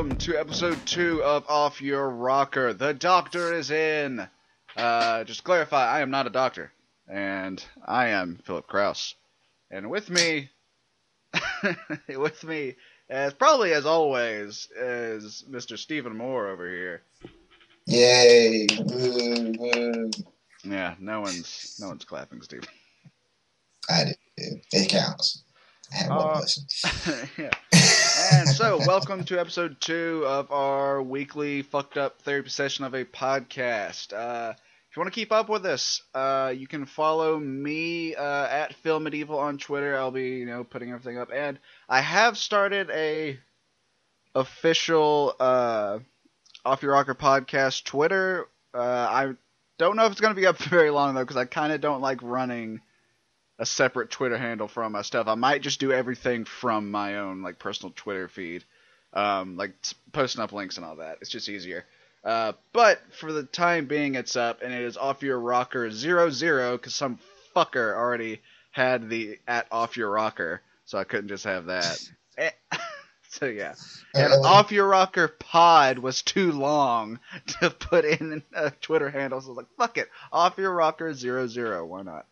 welcome to episode two of Off Your Rocker. The doctor is in. Uh, just to clarify, I am not a doctor, and I am Philip Kraus. And with me, with me, as probably as always, is Mr. Stephen Moore over here. Yay! Woo, woo. Yeah, no one's no one's clapping, Stephen. I did. It counts. I had one Uh, listen. yeah. And so, welcome to episode two of our weekly fucked up therapy session of a podcast. Uh, if you want to keep up with us, uh, you can follow me uh, at Phil Medieval on Twitter. I'll be, you know, putting everything up, and I have started a official uh, Off Your Rocker podcast Twitter. Uh, I don't know if it's going to be up for very long though, because I kind of don't like running a separate Twitter handle for all my stuff. I might just do everything from my own like personal Twitter feed, um, like s- posting up links and all that. It's just easier. Uh, but for the time being, it's up, and it is off your rocker zero zero because some fucker already had the at off your rocker, so I couldn't just have that. Eh, so yeah, and Uh, off your rocker pod was too long to put in a Twitter handle, so I was like, fuck it, off your rocker zero zero. Why not?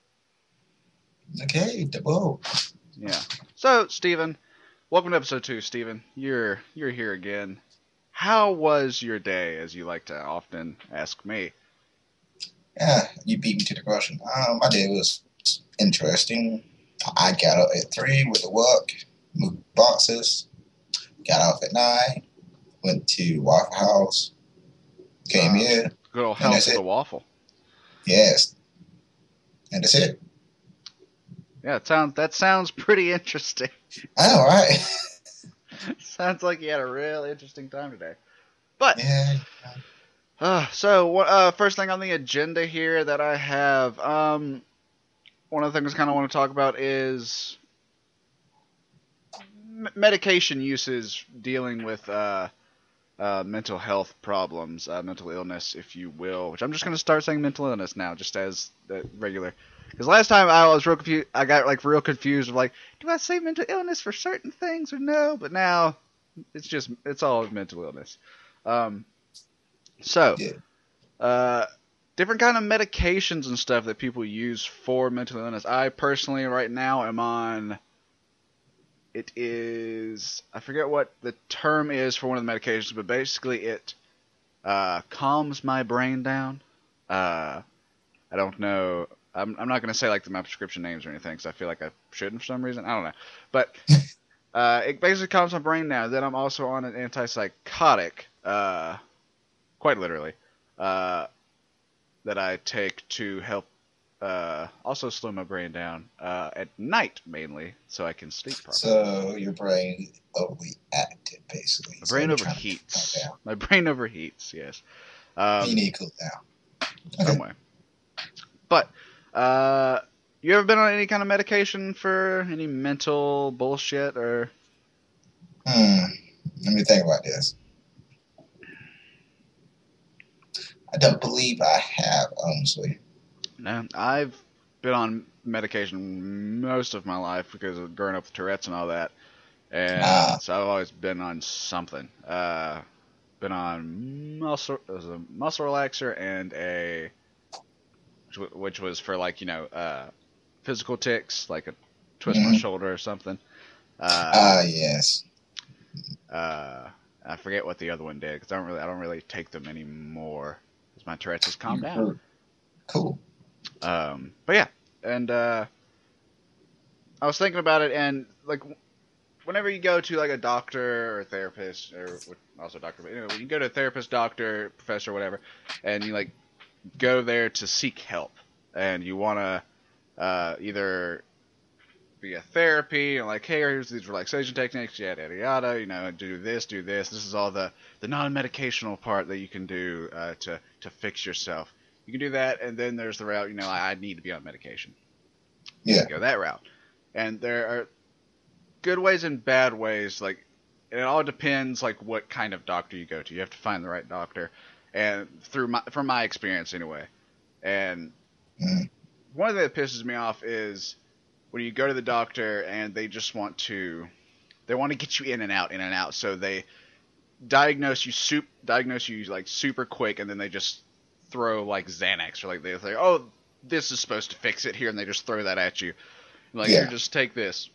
Okay, whoa. Yeah. So, Stephen, welcome to episode two, Stephen, You're you're here again. How was your day, as you like to often ask me? Yeah, you beat me to the question. Um, my day was interesting. I got up at three with the work, moved boxes, got off at nine, went to Waffle House, came Uh, here, Good old And house that's of the waffle. yes, and that's it. Yeah, it sounds that sounds pretty interesting. All right. sounds like you had a real interesting time today. But yeah, Uh, so, uh, first thing on the agenda here that I have, um, one of the things I kind of want to talk about is m- medication uses dealing with uh, uh, mental health problems, uh, mental illness, if you will. Which I'm just going to start saying mental illness now, just as the regular. Because last time I was real confused, I got like real confused of like, do I say mental illness for certain things or no? But now it's just it's all mental illness. Um, so, Yeah. uh, different kind of medications and stuff that people use for mental illness. I personally, right now, am on. It is I forget what the term is for one of the medications, but basically it uh, calms my brain down. Uh, I don't know. I'm, I'm not going to say like the, my prescription names or anything because I feel like I shouldn't for some reason. I don't know, but uh, it basically calms my brain now. Then I'm also on an antipsychotic, uh, quite literally, uh, that I take to help uh, also slow my brain down uh, at night mainly, so I can sleep properly. so your brain overly active, basically. my So brain you're trying to overheats. My brain overheats. Yes. Um, you need to cool down. some way. But uh, you ever been on any kind of medication for any mental bullshit or? Hmm. Let me think about this. I don't believe I have, honestly. No, I've been on medication most of my life because of growing up with Tourette's and all that, and Ah. so I've always been on something. Uh, been on muscle, a muscle relaxer and a, which, which was for like you know uh, physical ticks, like a twist my Mhm. shoulder or something. Uh, Ah, yes. uh, I forget what the other one did because I don't really I don't really take them anymore because my Tourette's has calmed down. Cool. Um, but yeah, and uh, I was thinking about it, and like, whenever you go to like a doctor or a therapist, or also a doctor, but anyway, when you go to a therapist, doctor, professor, whatever, and you like go there to seek help, and you want to uh, either be a therapy and like, hey, here's these relaxation techniques, yada yada yada, you know, do this, do this. This is all the the non-medicational part that you can do uh, to to fix yourself. You can do that, and then there's the route. You know, I, I need to be on medication. Yeah. Go that route, and there are good ways and bad ways. Like it all depends, like what kind of doctor you go to. You have to find the right doctor, and through my from my experience anyway. And one thing that pisses me off is when you go to the doctor and they just want to they want to get you in and out, in and out. So they diagnose you soup diagnose you like super quick, and then they just throw like Xanax or like they say, oh, this is supposed to fix it here, and they just throw that at you. Like Yeah. here, just take this,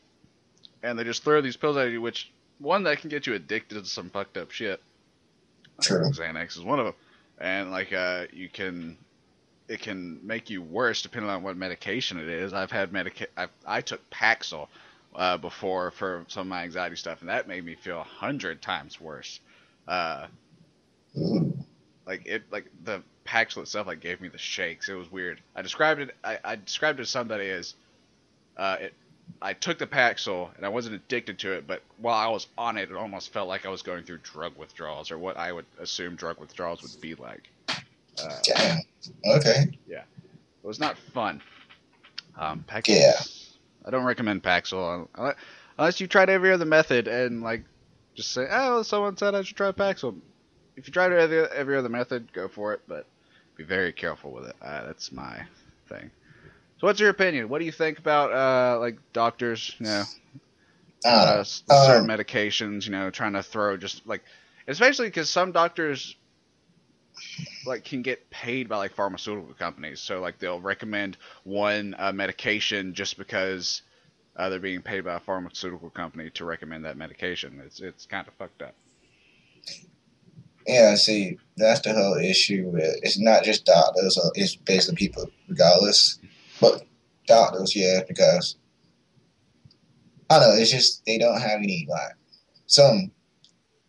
and they just throw these pills at you, which one that can get you addicted to some fucked up shit. True. Xanax is one of them, and like uh, you can, it can make you worse depending on what medication it is. I've had medica- I, I took Paxil uh, before for some of my anxiety stuff, and that made me feel a hundred times worse. Uh, like it, like the Paxil itself, like gave me the shakes. It was weird. I described it. I, I described it to somebody as, uh, it. I took the Paxil and I wasn't addicted to it, but while I was on it, it almost felt like I was going through drug withdrawals, or what I would assume drug withdrawals would be like. Uh, Damn. Okay. Yeah. It was not fun. Um, Paxil. Yeah. I don't recommend Paxil unless- unless you tried every other method and like just say, "Oh, someone said I should try Paxil." If you tried every, every other method, go for it, but be very careful with it. Uh, that's my thing. So, what's your opinion? What do you think about uh, like doctors, you know, I uh, certain Um, medications, you know, trying to throw just like, especially because some doctors like can get paid by like pharmaceutical companies, so like they'll recommend one uh, medication just because uh, they're being paid by a pharmaceutical company to recommend that medication. It's it's kind of fucked up. Yeah, see, that's the whole issue with it's not just doctors, uh, it's basically people regardless. But doctors, yeah, because I don't know, it's just they don't have any like some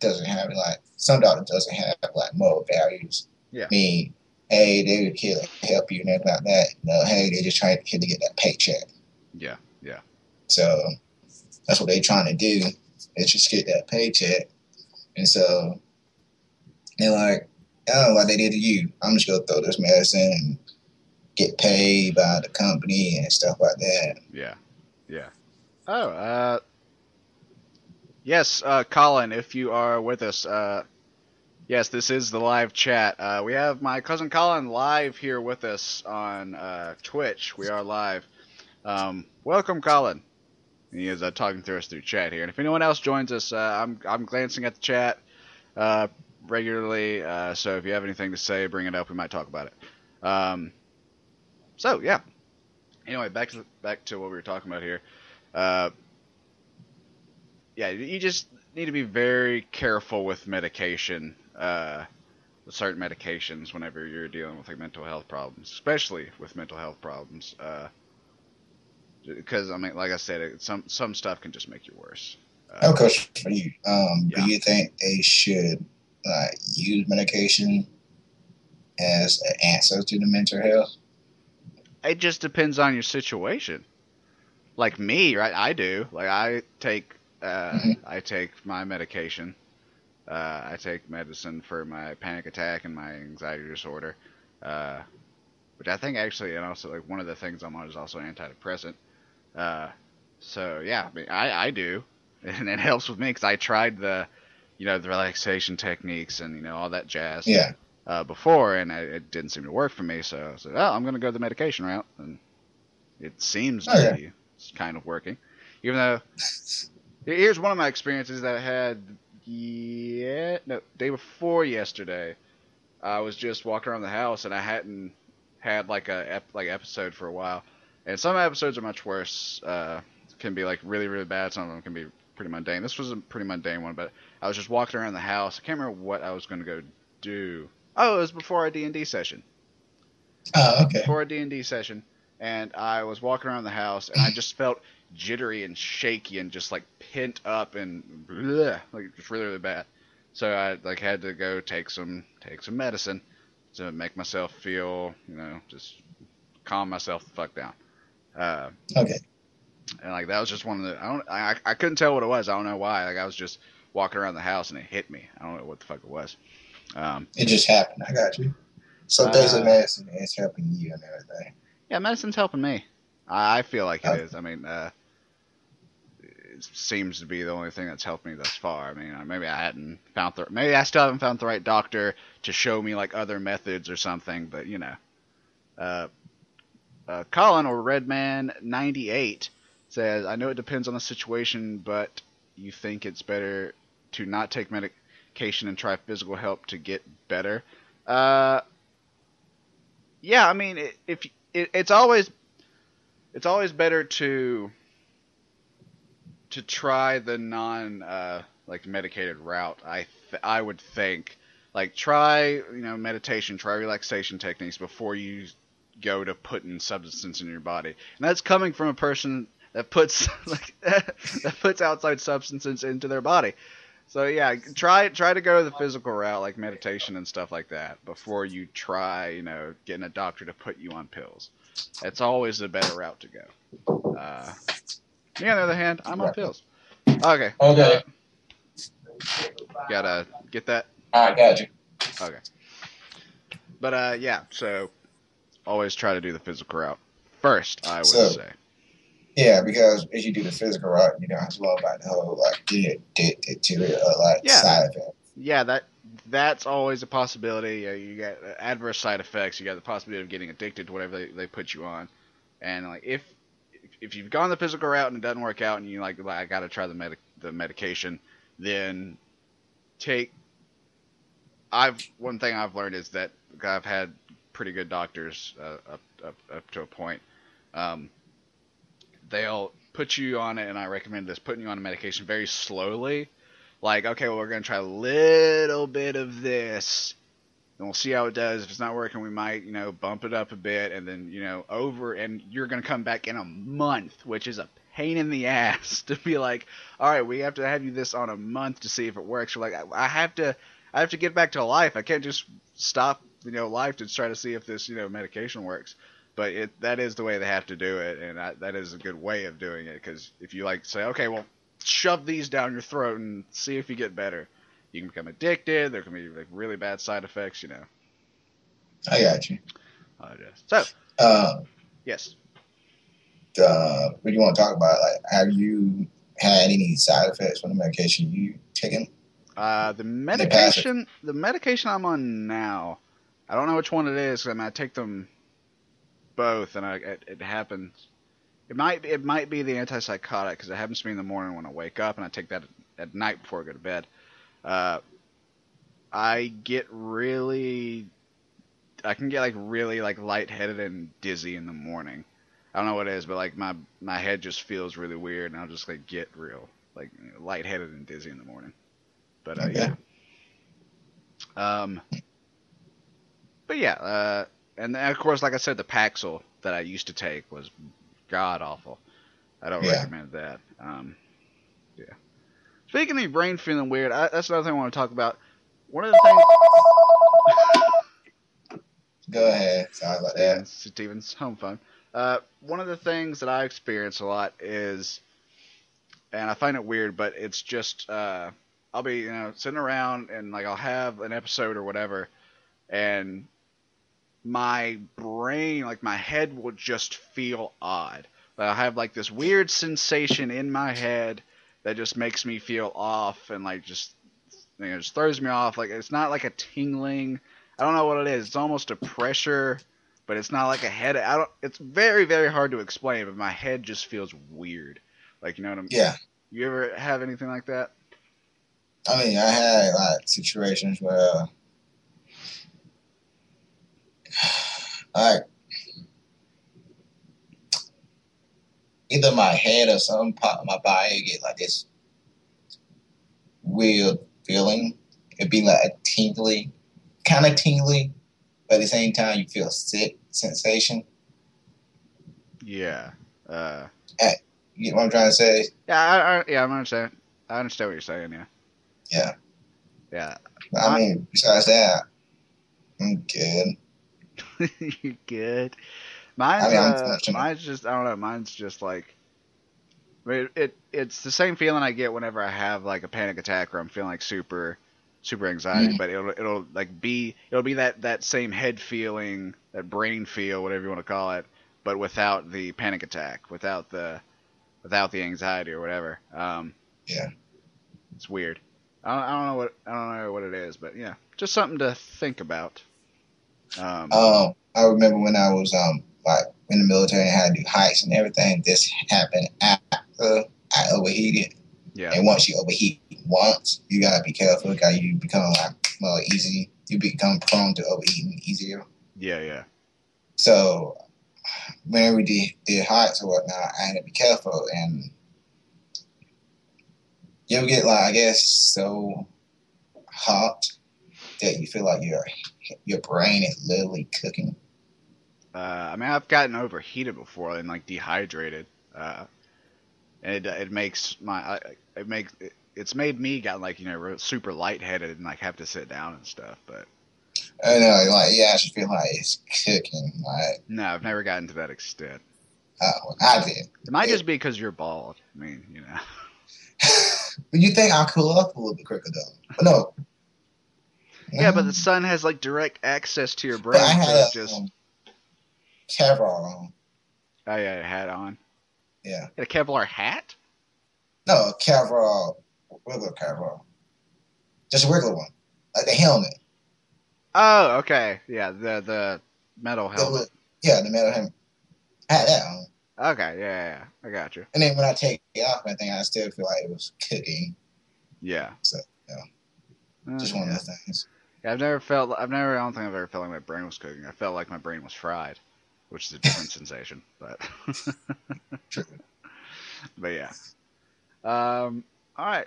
doesn't have like some doctor doesn't have like moral values. Yeah. I mean, hey, they would kill help you and everything like that. No, hey, they're just trying to kill to get that paycheck. Yeah, yeah, So that's what they're trying to do. Is just get that paycheck. And so they're like, i don't what they did to you. I'm just gonna throw this medicine and get paid by the company and stuff like that. yeah, yeah. Oh, uh, yes, uh, Colin, if you are with us, uh, yes, this is the live chat. Uh, we have my cousin Colin live here with us on uh, Twitch. We are live. Um, welcome, Colin. He is uh, talking to us through chat here. And if anyone else joins us, uh, I'm I'm glancing at the chat uh, regularly. Uh, so if you have anything to say, bring it up. We might talk about it. Um, so yeah. Anyway, back to back to what we were talking about here. Uh, yeah, you just need to be very careful with medication, uh, with certain medications whenever you're dealing with like mental health problems, especially with mental health problems. Uh, because I mean, like I said, it, some some stuff can just make you worse. Uh, question for you. Um, Yeah. Do you think they should like use medication as an answer to the mental health? It just depends on your situation. Like me, right? I do. Like I take uh, Mhm. I take my medication. Uh, I take medicine for my panic attack and my anxiety disorder. Uh, which I think actually, and also like one of the things I'm on is also antidepressant. Uh, so yeah, I mean, I, I do, and it helps with me because I tried the, you know, the relaxation techniques and you know all that jazz Yeah. Uh, before, and I, it didn't seem to work for me. So I said, "Oh, I'm going to go the medication route," and it seems to Okay. be it's kind of working. Even though here's one of my experiences that I had, yeah, no, day before yesterday. I was just walking around the house, and I hadn't had like a ep- like episode for a while, and some episodes are much worse. Uh, can be like really really bad. Some of them can be pretty mundane. This was a pretty mundane one, but I was just walking around the house. I can't remember what I was going to go do. Oh, it was before a D&D session. Oh, okay. Before a D&D session, and I was walking around the house, and I just felt jittery and shaky and just like pent up and bleh, like just really really bad. So I like had to go take some take some medicine to make myself feel you know just calm myself the fuck down. Uh, Okay. and like that was just one of the I don't I I couldn't tell what it was. I don't know why. Like I was just walking around the house and it hit me. I don't know what the fuck it was. Um, It just happened. I got you. So Uh, basically, medicine it's helping you and everything. yeah, medicine's helping me. I, I feel like it Okay. is. I mean, uh, it seems to be the only thing that's helped me thus far. I mean, uh, maybe I hadn't found the maybe I still haven't found the right doctor to show me like other methods or something. But you know, uh, uh, Colin or Redman ninety eight says, "I know it depends on the situation, but you think it's better to not take medic. Medication and try physical help to get better. Uh, yeah, I mean, if it, it's always it's always better to to try the non uh, like medicated route. I th- I would think like try you know meditation, try relaxation techniques before you go to putting substance in your body, and that's coming from a person that puts like that puts outside substances into their body. So yeah, try try to go the physical route like meditation and stuff like that before you try you know getting a doctor to put you on pills. It's always the better route to go. Uh, me on the other hand, I'm on pills. Okay. Okay. uh, gotta get that. I got you. Okay. But uh, yeah. So always try to do the physical route first. I would So- say. Yeah, because as you do the physical route, you know as well about the whole like getting addicted to it, or like Yeah. side effects. Yeah, that that's always a possibility. Yeah, you got adverse side effects. You got the possibility of getting addicted to whatever they, they put you on. And like if if you've gone the physical route and it doesn't work out, and you like, like I got to try the medic the medication, then take. I've one thing I've learned is that I've had pretty good doctors uh, up, up up to a point. Um, they'll put you on it, and I recommend this putting you on a medication very slowly like, okay, well, we're going to try a little bit of this, and we'll see how it does. If it's not working, we might, you know, bump it up a bit, and then, you know, over, and you're going to come back in a month, which is a pain in the ass to be like, all right, we have to have you this on a month to see if it works. You're like, I, I have to, I have to get back to life. I can't just stop, you know, life to try to see if this, you know, medication works. But it that is the way they have to do it, and I, that is a good way of doing it. Because if you like say, okay, well, shove these down your throat and see if you get better. You can become addicted. There can be like really bad side effects, you know. I got you. Uh, so Uh, yes, uh, what do you want to talk about? Like, have you had any side effects from the medication you taken? uh, the medication, the medication I'm on now, I don't know which one it is. 'cause I mean, I take them both, and I it, it happens. It might be, it might be the antipsychotic because it happens to me in the morning when I wake up, and I take that at night before I go to bed. Uh, I get really, I can get like really like lightheaded and dizzy in the morning. I don't know what it is, but like my my head just feels really weird, and I'll just like get real like lightheaded and dizzy in the morning. But uh, Okay. yeah. Um. But yeah, uh, and then, of course, like I said, the Paxil that I used to take was god awful. I don't Yeah. recommend that. Um, yeah. Speaking of your brain feeling weird, I, that's another thing I want to talk about. One of the things. Go ahead. Sorry about that. Stephen's home phone. Uh, one of the things that I experience a lot is, and I find it weird, but it's just uh, I'll be you know sitting around and like I'll have an episode or whatever, and my brain, like my head, will just feel odd. I'll have like this weird sensation in my head that just makes me feel off and like just you know just throws me off. Like it's not like a tingling. I don't know what it is. It's almost a pressure, but it's not like a head. I don't. It's very very hard to explain, but my head just feels weird. Like you know what I'm. Yeah. You ever have anything like that? I mean, I had like situations where, like, either my head or some part of my body get like this weird feeling. It'd be like a tingly, kind of tingly, but at the same time you feel sick sensation. Yeah. Uh. You get what I'm trying to say? Yeah. I, I, yeah. I understand. I understand what you're saying. Yeah. Yeah. Yeah. I- mean, besides that, I'm good. You're good. Mine's, I mean, uh, mine's just I don't know. Mine's just like, I mean, it it's the same feeling I get whenever I have like a panic attack or I'm feeling like super super anxiety. Mhm. But it'll it'll like be it'll be that that same head feeling, that brain feel, whatever you want to call it, but without the panic attack, without the without the anxiety or whatever. Um, Yeah. it's weird. I don't, I don't know what I don't know what it is, but yeah, just something to think about. Um, Um, I remember when I was um like in the military and had to do hikes and everything. This happened after I overheated. Yeah. And once you overheat once, you gotta be careful because you become like more easy. You become prone to overheating easier. Yeah, yeah. So whenever we did, did heights or whatnot, I had to be careful and you'll get like I guess so hot that you feel like your your brain is literally cooking. Uh, I mean, I've gotten overheated before and like dehydrated. Uh, and it, it makes my it makes it, it's made me got like you know super lightheaded and like have to sit down and stuff. But I know, like yeah, I actually feel like it's cooking. Like no, I've never gotten to that extent. uh, I did. It might just be because you're bald. I mean, you know. but you think I'll cool up a little bit quicker though? But no. Yeah, but the Mm. sun has like direct access to your But brain. I had a just um, Kevlar on. oh yeah, a hat on. Yeah. Had a Kevlar hat. No, a Kevlar, regular Kevlar. Just a regular one, like a helmet. Oh, okay. Yeah, the the metal helmet. was- yeah, the metal helmet. I had that on. Okay, yeah, yeah, yeah. I got you. And then when I take it off, I think I still feel like it was cooking. Yeah. So, yeah. Uh, Just one yeah. of those things. Yeah, I've never felt. I've never. I don't think I've ever felt like my brain was cooking. I felt like my brain was fried, which is a different sensation. But, but yeah. Um. All right.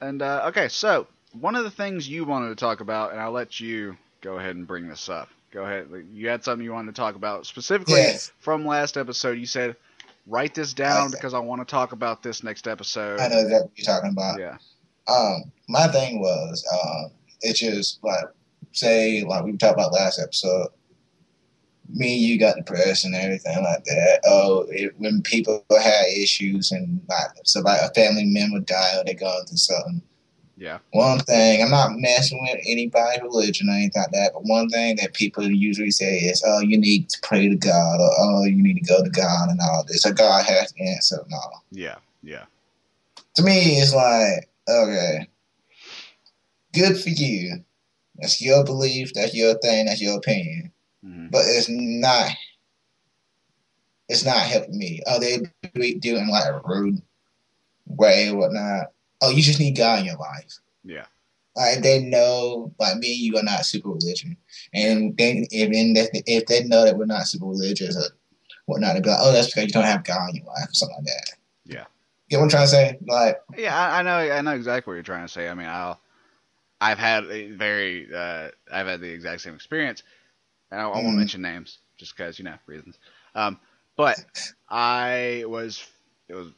And uh, okay, so one of the things you wanted to talk about, and I'll let you go ahead and bring this up. Go ahead. You had something you wanted to talk about specifically Yes. from last episode. You said, "Write this down Okay. because I want to talk about this next episode." I know exactly what you're talking about. Yeah. Um, my thing was, um, it's just like, say, like we talked about last episode, me and you got depressed and everything like that. Oh, it, when people had issues and like, so like a family member died or they going through something. Yeah. One thing, I'm not messing with anybody's religion or anything like that, but one thing that people usually say is, oh, you need to pray to God or oh, you need to go to God and all this. So God has to answer and all. Yeah. Yeah. To me, it's like, okay, good for you. That's your belief, that's your thing, that's your opinion. hmm But it's not, it's not helping me. Oh, they do it in like a rude way or whatnot. Oh, you just need God in your life. Yeah. Like they know, like me and you are not super religious, and then if in if they know that we're not super religious or whatnot, they'd be like, "Oh, that's because you don't have God in your life," or something like that. Yeah. Get what I'm trying to say? Like, Yeah, I, I know. I know exactly what you're trying to say. I mean, I'll. I've had a very. Uh, I've had the exact same experience, and I, I won't Mhm. mention names just because you know reasons. Um, but I was. It was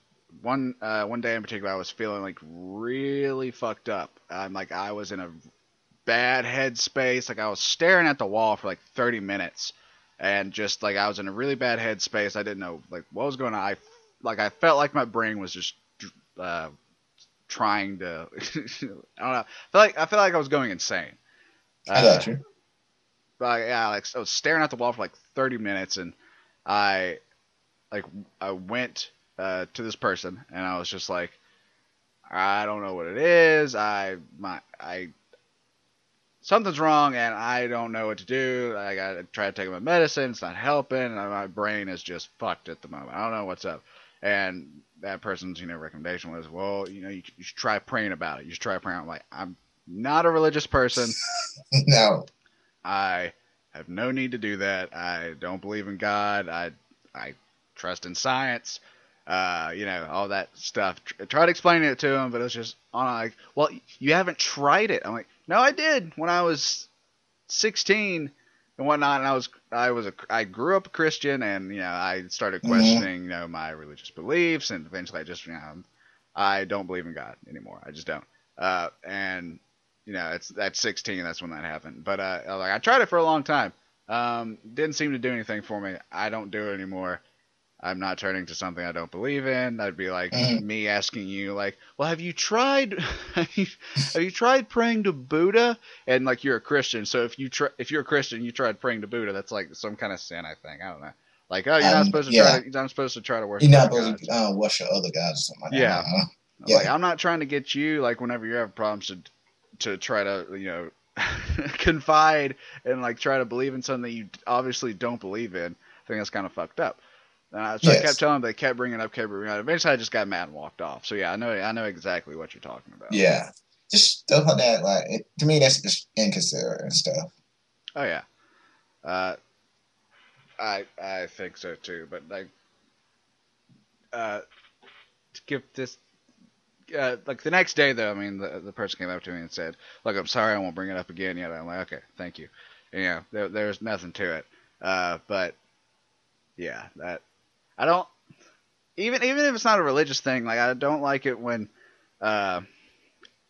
one uh, one day in particular. I was feeling like really fucked up. I'm like I was in a bad headspace. Like I was staring at the wall for like 30 minutes, and just like I was in a really bad headspace. I didn't know like what was going on. I like I felt like my brain was just uh, trying to. I don't know. I feel like I feel like I was going insane. I got you. But yeah, like I was staring at the wall for like 30 minutes, and I like I went uh, to this person, and I was just like, I don't know what it is. I my I something's wrong, and I don't know what to do. I got to try to take my medicine. It's not helping, and my brain is just fucked at the moment. I don't know what's up. And that person's you know recommendation was, well, you know, you, you should try praying about it. You should try praying. I'm like, I'm not a religious person. no. I have no need to do that. I don't believe in God. I I trust in science. Uh, you know, all that stuff. Tr- tried explaining it to him, but it was just on like, well, you haven't tried it. I'm like, no, I did when I was 16 and whatnot. And I was, I was a, I grew up a Christian, and you know, I started Mhm. questioning, you know, my religious beliefs, and eventually, I just, you know, I don't believe in God anymore. I just don't. Uh, and you know, it's at 16. That's when that happened. But uh, like I tried it for a long time. Um, didn't seem to do anything for me. I don't do it anymore. I'm not turning to something I don't believe in. That'd be like Mhm. me asking you, like, well, have you tried? Have you, have you tried praying to Buddha? And like you're a Christian, so if you try, if you're a Christian, you tried praying to Buddha. That's like some kind of sin, I think. I don't know. Like, oh, you're not Um, supposed to yeah. try to. You're not supposed to try to worship. You're not other supposed gods. to uh, worship other gods or something like that. Yeah. Uh-huh. I'm Like Yeah. I'm not trying to get you like whenever you have problems to to try to you know confide and like try to believe in something you obviously don't believe in. I think that's kind of fucked up. And I, so I kept telling them, they kept bringing up, kept bringing up. Eventually, I just got mad and walked off. So yeah, I know, I know exactly what you're talking about. Yeah, just stuff like that. Like it, to me, that's just inconsiderate and stuff. Oh yeah. Uh, I I think so too. But like, uh, to give this, uh, like the next day though, I mean, the the person came up to me and said, "Look, I'm sorry, I won't bring it up again yet." I'm like, "Okay, thank you." And, you know, there, there's nothing to it. Uh, but yeah, that I don't even even if it's not a religious thing. Like I don't like it when, uh,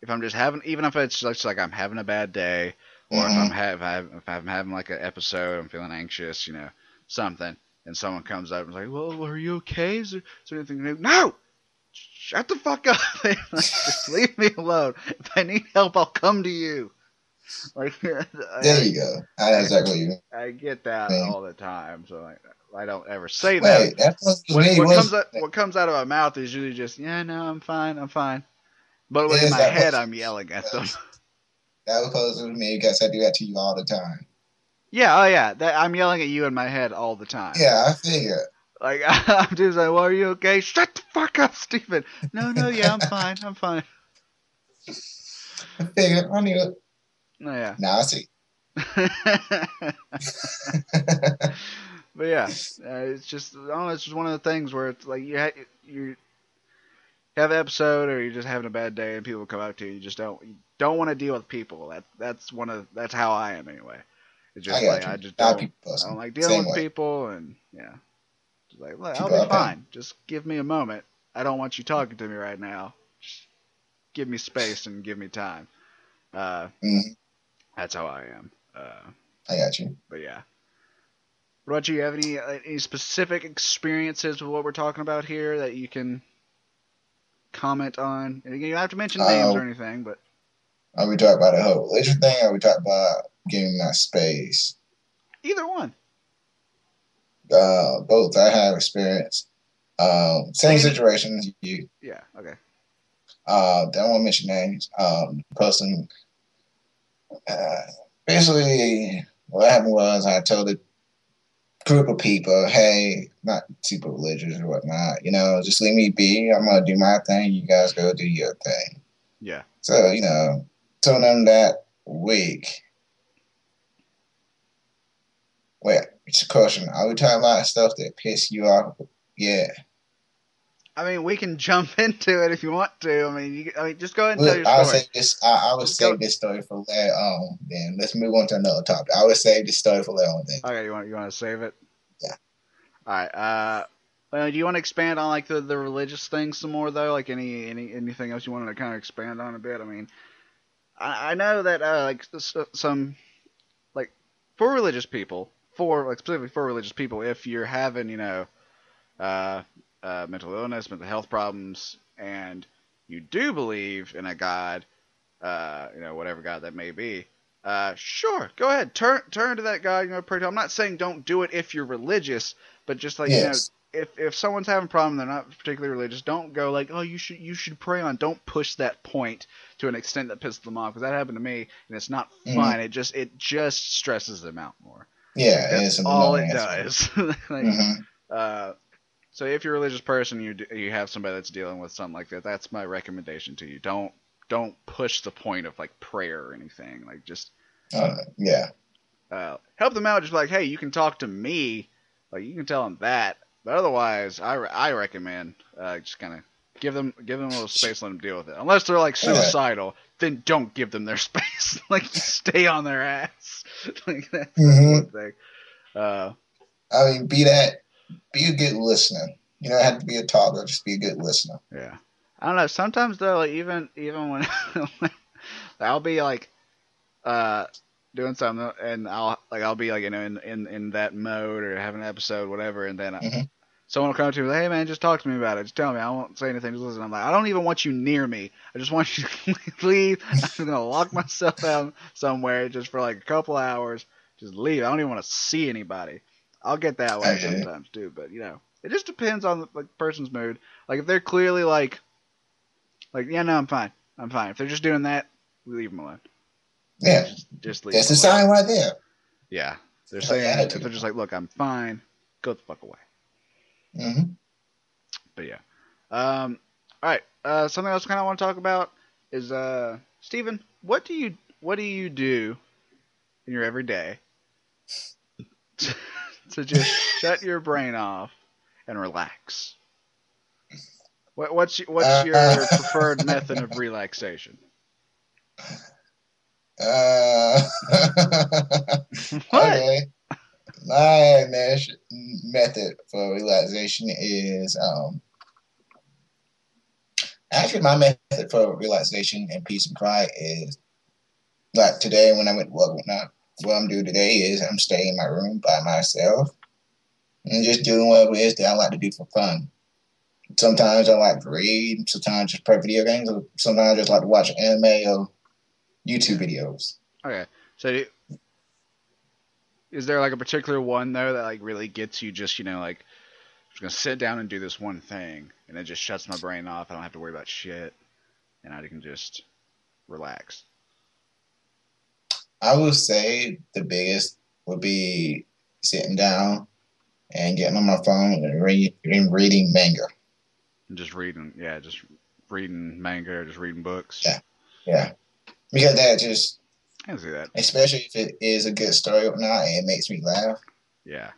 if I'm just having even if it's just like I'm having a bad day or if I'm Mhm. have if I'm having like an episode, I'm feeling anxious, you know, something, and someone comes up and is like, "Well, are you okay? Is there, is there anything new?" No, shut the fuck up. Like, just leave me alone. If I need help, I'll come to you. Like, There I, you go. I exactly what. I get that all the time, so like, I don't ever say that. Wait, that's what, What, comes out, what comes out of my mouth is usually just, "Yeah, no, I'm fine, I'm fine." But in my head, I'm yelling at them. that was supposed to me because I do that to you all the time. Yeah, oh yeah, that, I'm yelling at you in my head all the time. Yeah, I figure. Like I'm just like, well, are you okay? Shut the fuck up, Stephen. No, no, yeah, I'm fine. I'm fine. I figure. I knew it. No, yeah. Now I see. but yeah, uh, it's just I don't know. It's just one of the things where it's like you ha- you have an episode or you're just having a bad day and people come up to you. You just don't you don't want to deal with people. That that's one of that's how I am anyway. It's just I like you. I just don't, I don't like dealing Same with way. people and yeah. Just like look, I'll be fine. Just give me a moment. I don't want you talking to me right now. Just give me space and give me time. Uh, Mhm. That's how I am. Uh, I got you. but yeah. What about you? Have any uh, any specific experiences with what we're talking about here that you can comment on? You don't have to mention names Uh, or anything, but Are we talking about a whole religion thing? Or are we talking about giving my space? either one. Uh, both. I have experience. Um, same situation as you. Yeah. Okay. Uh, don't want to mention names. Um, person. Uh, basically, what happened was I told a group of people, "Hey, not super religious or whatnot. You know, just leave me be. I'm gonna do my thing. You guys go do your thing." Yeah. So you know, told them that week. Wait, it's a question. Are we talking about stuff that piss you off? Yeah. I mean, we can jump into it if you want to. I mean, you, I mean, just go ahead and tell Look, your I'll story. say this. I, I would save this story for later on. Then let's move on to another topic. I would save this story for later on. Then. Okay, you want you want to save it? Yeah. All right. Uh, well, do you want to expand on like the, the religious thing some more though? Like any any anything else you wanted to kind of expand on a bit? I mean, I, I know that uh, like some like for religious people, for like specifically for religious people, if you're having you know uh, uh, mental illness, mental health problems, and you do believe in a God, uh, you know whatever God that may be, uh, sure, go ahead, turn turn to that God. You know, pray to. I'm not saying don't do it if you're religious, but just like Yes. you know, if if someone's having a problem, they're not particularly religious. Don't go like, oh, you should you should pray on. Don't push that point to an extent that pisses them off because that happened to me, and it's not Mhm. fun. It just it just stresses them out more. Yeah, That's it's all it does. like, hmm uh, so if you're a religious person, you you have somebody that's dealing with something like that. That's my recommendation to you. Don't don't push the point of like prayer or anything. Like just Uh, yeah, uh, help them out. Just like, hey, you can talk to me. Like you can tell them that. But otherwise, I, re- I recommend uh, just kind of give them give them a little space, let them deal with it. Unless they're like Yeah. suicidal, then don't give them their space. like stay on their ass. like that's Mhm. the thing. Uh, I mean, be that, be a good listener. You don't have to be a talker; just be a good listener. Yeah. I don't know. Sometimes though, like even even when I'll be like uh doing something and I'll like I'll be like you know in in in that mode or have an episode whatever and then I, Mhm. someone will come to me like, hey man just talk to me about it just tell me I won't say anything just listen I'm like I don't even want you near me I just want you to leave I'm gonna lock myself out somewhere just for like a couple hours just leave I don't even want to see anybody I'll get that way you. sometimes too but you know it just depends on the like, person's mood like if they're clearly like like yeah no I'm fine I'm fine if they're just doing that we leave them alone Yeah, just, just leave that's the sign right there. Yeah. They're saying if they're just like, look, I'm fine, go the fuck away. hmm But yeah. Um, all right. Uh, something else I kind of want to talk about is uh, Stephen, what do you what do you do in your everyday to, just shut your brain off and relax? What, what's what's your Uh, preferred method of relaxation? Uh, What? okay. My mesh- method for relaxation is um. Actually, my method for relaxation and peace and quiet is like today when I went to work. Whatnot, what I'm doing today is I'm staying in my room by myself and just doing whatever it is that I like to do for fun. Sometimes I like to read. Sometimes just play video games. Or sometimes I just like to watch anime or YouTube videos. Okay. So do- is there like a particular one though that like really gets you just, you know, like I'm just gonna sit down and do this one thing and it just shuts my brain off. I don't have to worry about shit. And I can just relax. I would say the biggest would be sitting down and getting on my phone and, read, and reading manga. Just reading yeah, just reading manga or just reading books. Yeah. Yeah. Because that just, I can see that. especially if it is a good story or not, and it makes me laugh, Yeah.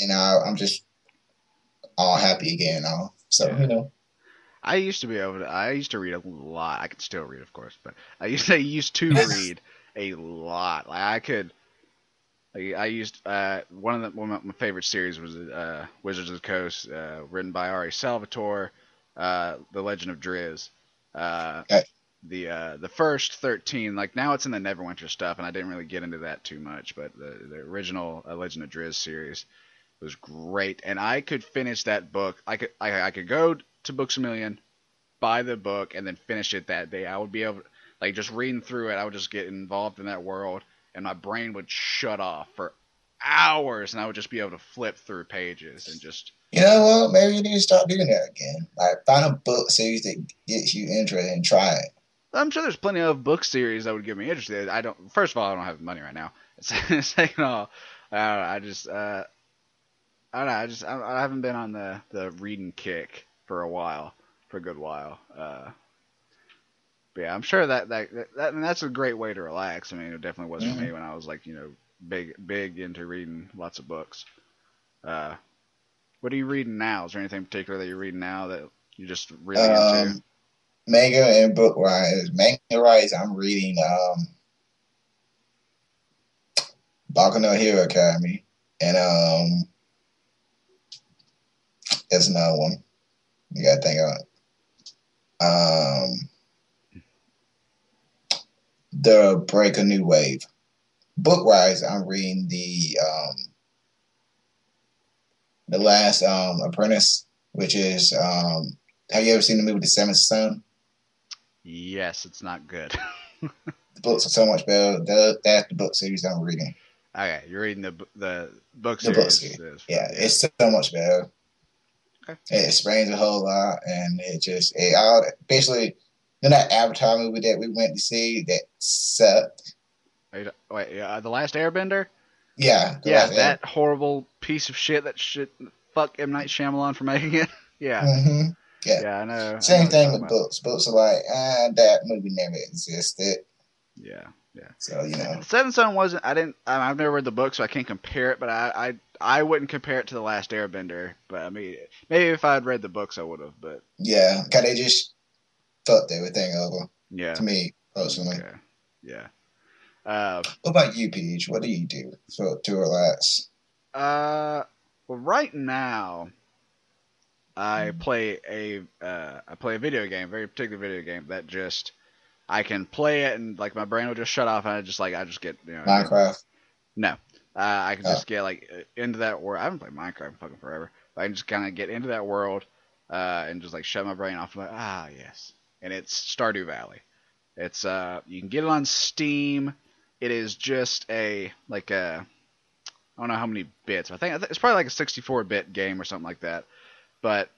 and I, I'm just all happy again. All so Yeah. you know, I used to be able to. I used to read a lot. I can still read, of course, but I used to I used to read a lot. Like I could. Like I used uh, one of the one of my favorite series was uh, Wizards of the Coast, uh, written by R.A. Salvatore, uh, The Legend of Drizzt. Uh, Okay. The uh, the first thirteen, like now it's in the Neverwinter stuff, and I didn't really get into that too much. But the the original Legend of Drizzt series was great, and I could finish that book. I could I, I could go to Books a Million, buy the book, and then finish it that day. I would be able, like, just reading through it. I would just get involved in that world, and my brain would shut off for hours, and I would just be able to flip through pages and just. you know what? Maybe you need to start doing that again. Like find a book series that gets you interested and try it. I'm sure there's plenty of book series that would get me interested. I don't. First of all, I don't have money right now. Second of all, I, know, I just. Uh, I don't know. I just. I, I haven't been on the the reading kick for a while, for a good while. Uh, but yeah, I'm sure that that, that and that's a great way to relax. I mean, it definitely was for me when I was like, you know, big big into reading lots of books. Uh, what are you reading now? Is there anything particular that you're reading now that you're just really into? Um, manga and book wise, manga wise, I'm reading um, Boku no Hero Academy, and um, there's another one. You gotta think of it. Um, the Break a New Wave. Book wise, I'm reading the um, the last um, Apprentice, which is um, have you ever seen the movie The Seventh Son? Yes, it's not good. The books are so much better. That, that's the book series I'm reading. Okay, you're reading the the book The book series. is- Yeah, it's so much better. Okay. It explains a whole lot, and it just it all basically. That Avatar movie that we went to see that sucked. Wait, wait, yeah, the last Airbender. Yeah, Yeah, that horrible piece of shit. That shit. Fuck M Night Shyamalan for making it. Yeah, hmm Yeah. yeah, I know. I know Same thing with talking books. Books are like, ah, that movie never existed. about. Yeah. Yeah so you know, Seven Son wasn't. I didn't. I- I've never read the book, so I can't compare it. But I, I, I wouldn't compare it to the Last Airbender. But I mean, maybe if I had read the books, I would have. But yeah, cause they just fucked everything over yeah. to me personally. Okay. Yeah. Uh, What about you, Peach? What do you do for to relax? Uh, well, right now, I Hmm. play a uh, I play a video game, very particular video game that just I can play it and like my brain will just shut off and I just like I just get you know Minecraft. no uh, I can Oh. just get like uh, into that world. I haven't played Minecraft in fucking forever. But I can just kind of get into that world uh, and just like shut my brain off. I'm like ah yes, and it's Stardew Valley. It's uh you can get it on Steam. It is just a like a I don't know how many bits. I think it's probably like a 64-bit game or something like that. But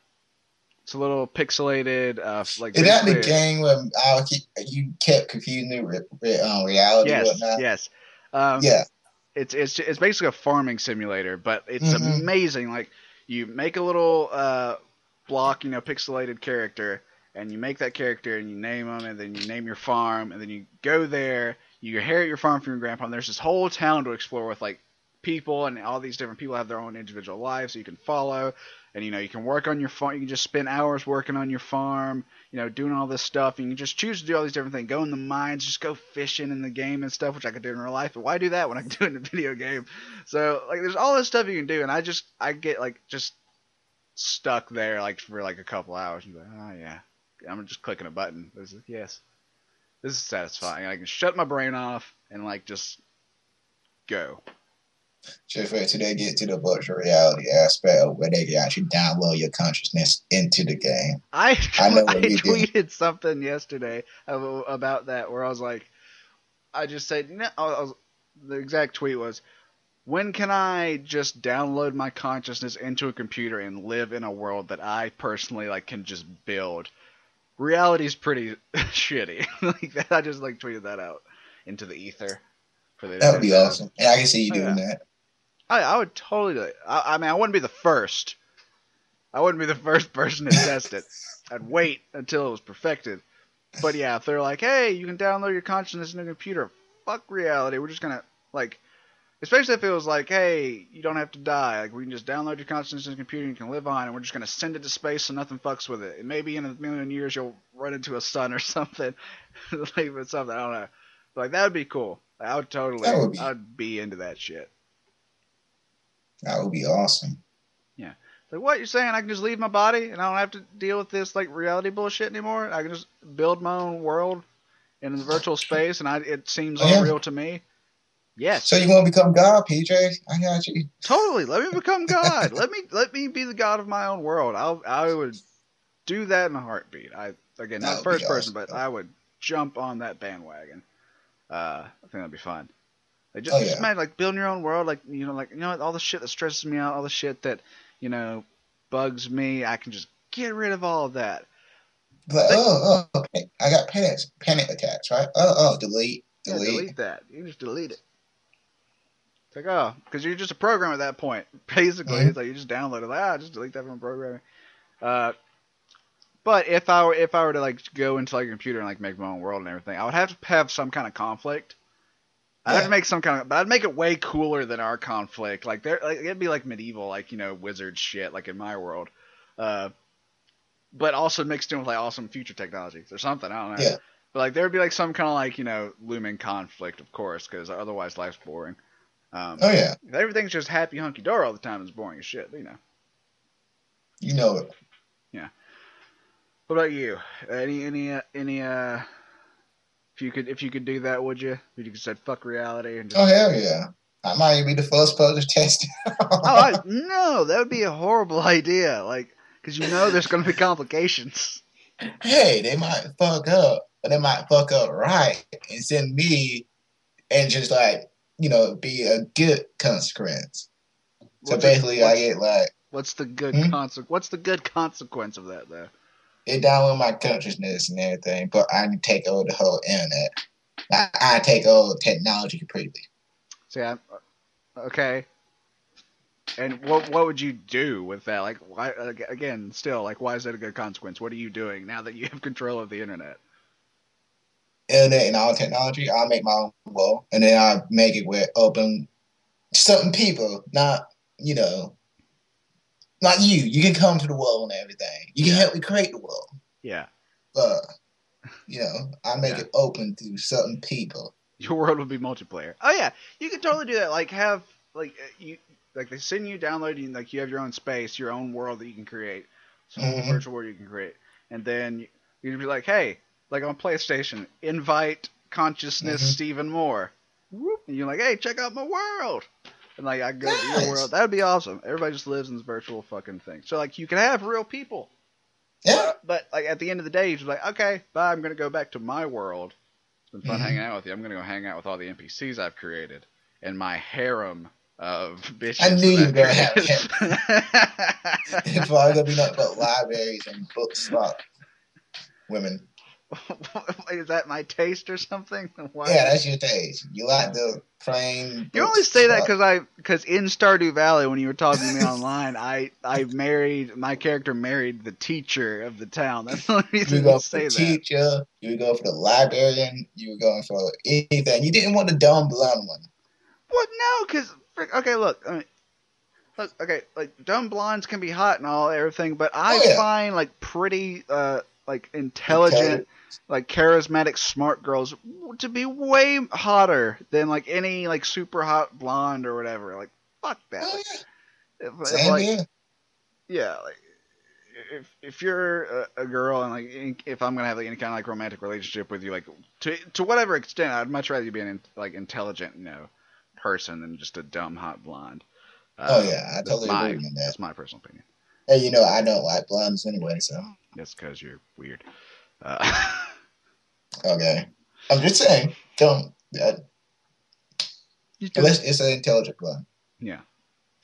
it's a little pixelated. Uh, like Is that the game where I keep, you kept confusing the re, re, um, reality and Yes, whatnot? yes. Um, Yeah. It's it's it's basically a farming simulator, but it's Mhm. amazing. Like you make a little uh, block, you know, pixelated character, and you make that character and you name them, and then you name your farm, and then you go there. You inherit your farm from your grandpa, and there's this whole town to explore with like people, and all these different people have their own individual lives so you can follow. And you know, you can work on your farm. You can just spend hours working on your farm. You know, doing all this stuff. And you can just choose to do all these different things. Go in the mines, just go fishing in the game and stuff, which I could do in real life. But why do that when I can do it in a video game? So like, there's all this stuff you can do, and I just I get like just stuck there like for like a couple hours. And like, oh yeah, I'm just clicking a button. It's like, yes, this is satisfying. I can shut my brain off and like just go. Just wait till they get to the virtual reality aspect of where they can actually download your consciousness into the game. I I know I what you did. tweeted something yesterday about that where I was like, I just said, I was, the exact tweet was, when can I just download my consciousness into a computer and live in a world that I personally like can just build? Reality's pretty shitty. like that, I just like tweeted that out into the ether. For the That would be awesome. And I can see you Oh, doing yeah. that. I, I would totally do it. I, I mean, I wouldn't be the first. I wouldn't be the first person to test it. I'd wait until it was perfected. But yeah, if they're like, hey, you can download your consciousness in a computer, fuck reality. We're just gonna like, especially if it was like, hey, you don't have to die. Like we can just download your consciousness in a computer and you can live on, and we're just gonna send it to space so nothing fucks with it. And maybe in a million years you'll run into a sun or something, like with something. I don't know. But, like that would be cool. I would totally. Would be. I'd be into that shit. That would be awesome. Yeah. Like what you're saying? I can just leave my body and I don't have to deal with this like reality bullshit anymore. I can just build my own world in the virtual space, and I, it seems Oh, yeah. all real to me. Yes, So you want to become God, PJ? I got you. totally. Let me become God. let me let me be the god of my own world. I'll I would do that in a heartbeat. I again not first be person, but I would jump on that bandwagon. Uh, I think that'd be fun. Like, just, Oh, just imagine like building your own world. Like you know, like you know all the shit that stresses me out, all the shit that you know bugs me. I can just get rid of all of that. But Think- oh, oh, okay. I got panic, panic attacks, right? Oh, oh, delete, Yeah, delete. delete that. You can just delete it. Like, oh, because you're just a program at that point. Basically, Mhm. it's like you just download it. Like, ah, just delete that from programming. Uh, but if I were if I were to like go into like a computer and like make my own world and everything, I would have to have some kind of conflict. I'd have Yeah. to make some kind of, but I'd make it way cooler than our conflict. Like there, like it'd be like medieval, like you know, wizard shit, like in my world. Uh, but also mixed in with like awesome future technologies or something. I don't know. Yeah. But like there'd be like some kind of like you know looming conflict, of course, because otherwise life's boring. Um, Oh yeah, If everything's just happy hunky dory all the time, it's boring as shit. You know. you know it. Yeah. What about you? Any any uh, any uh? If you could if you could do that, would you? If you could say fuck reality and just. Oh hell yeah. I might be the first person to test it. Oh, I, no, that would be a horrible idea. Like, because you know there's going to be complications. hey, they might fuck up, but they might fuck up right and send me and just like, you know, be a good consequence. So What's basically, the, I get like, what's the good Hmm? consequence? What's the good consequence of that, though? it down with my consciousness and everything, but I take over the whole internet. I, I take over technology completely. See, I'm, okay. And what what would you do with that? Like, why again? Still, like, why is that a good consequence? What are you doing now that you have control of the internet? Internet and all technology, I'll make my own world, and then I'll make it with open certain people, not, you know, not you. You can come to the world and everything. You can help me create the world. Yeah, but you know, I make Yeah. it open to certain people. your world would be multiplayer. Oh yeah, you could totally do that. Like, have like uh, you like they send you downloading like you have your own space, your own world that you can create, some Mhm. virtual world you can create, and then you'd be like, hey, like on PlayStation, invite consciousness Mhm. Stephen Moore, Whoop, and you're like, hey, check out my world. And like I go to your world, that'd be awesome. Everybody just lives in this virtual fucking thing. So like you can have real people, Yeah, but like at the end of the day, you're just like, okay, bye. I'm gonna go back to my world. It's been fun Mhm. hanging out with you. I'm gonna go hang out with all the NPCs I've created and my harem of bitches. I knew you were gonna have have it's probably gonna be nothing but libraries and books about women. is that my taste or something? Why? Yeah, that's your taste. You like the plain. You only say that because I because in Stardew Valley when you were talking to me online, I I married my character married the teacher of the town. That's the only you go you for say the that. teacher. You go for the librarian. You were going for anything. You didn't want the dumb blonde one. What? No, because okay, look, I mean, look, okay, like dumb blondes can be hot and all everything, but I Oh, yeah. find like pretty, uh, like intelligent, like charismatic, smart girls to be way hotter than like any like super hot blonde or whatever. Like fuck that. Oh, yeah. if- if, like, yeah, like if if you're a, a girl and like if I'm gonna have like any kind of like romantic relationship with you, like to to whatever extent, I'd much rather you be an in, like intelligent, you know, person than just a dumb hot blonde. Oh, Uh, yeah, I totally my, agree with that. That's my personal opinion. Hey, you know, I don't like blondes anyway, so. That's because you're weird. Uh, Okay. I'm just saying, don't. Uh, unless it's an intelligent blonde. yeah,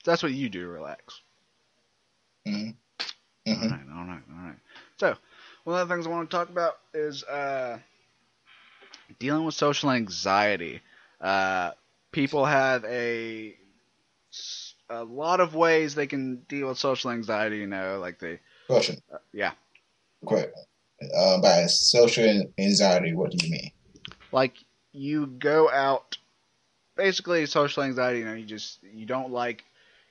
that's what you do. Relax. hmm All hmm right, all right, all right. So, one of the things I want to talk about is uh, dealing with social anxiety. Uh, people have a a lot of ways they can deal with social anxiety. You know, like they, Question. uh, yeah, Quick. Uh, by social anxiety, what do you mean? like you go out. Basically, social anxiety. You know, you just you don't like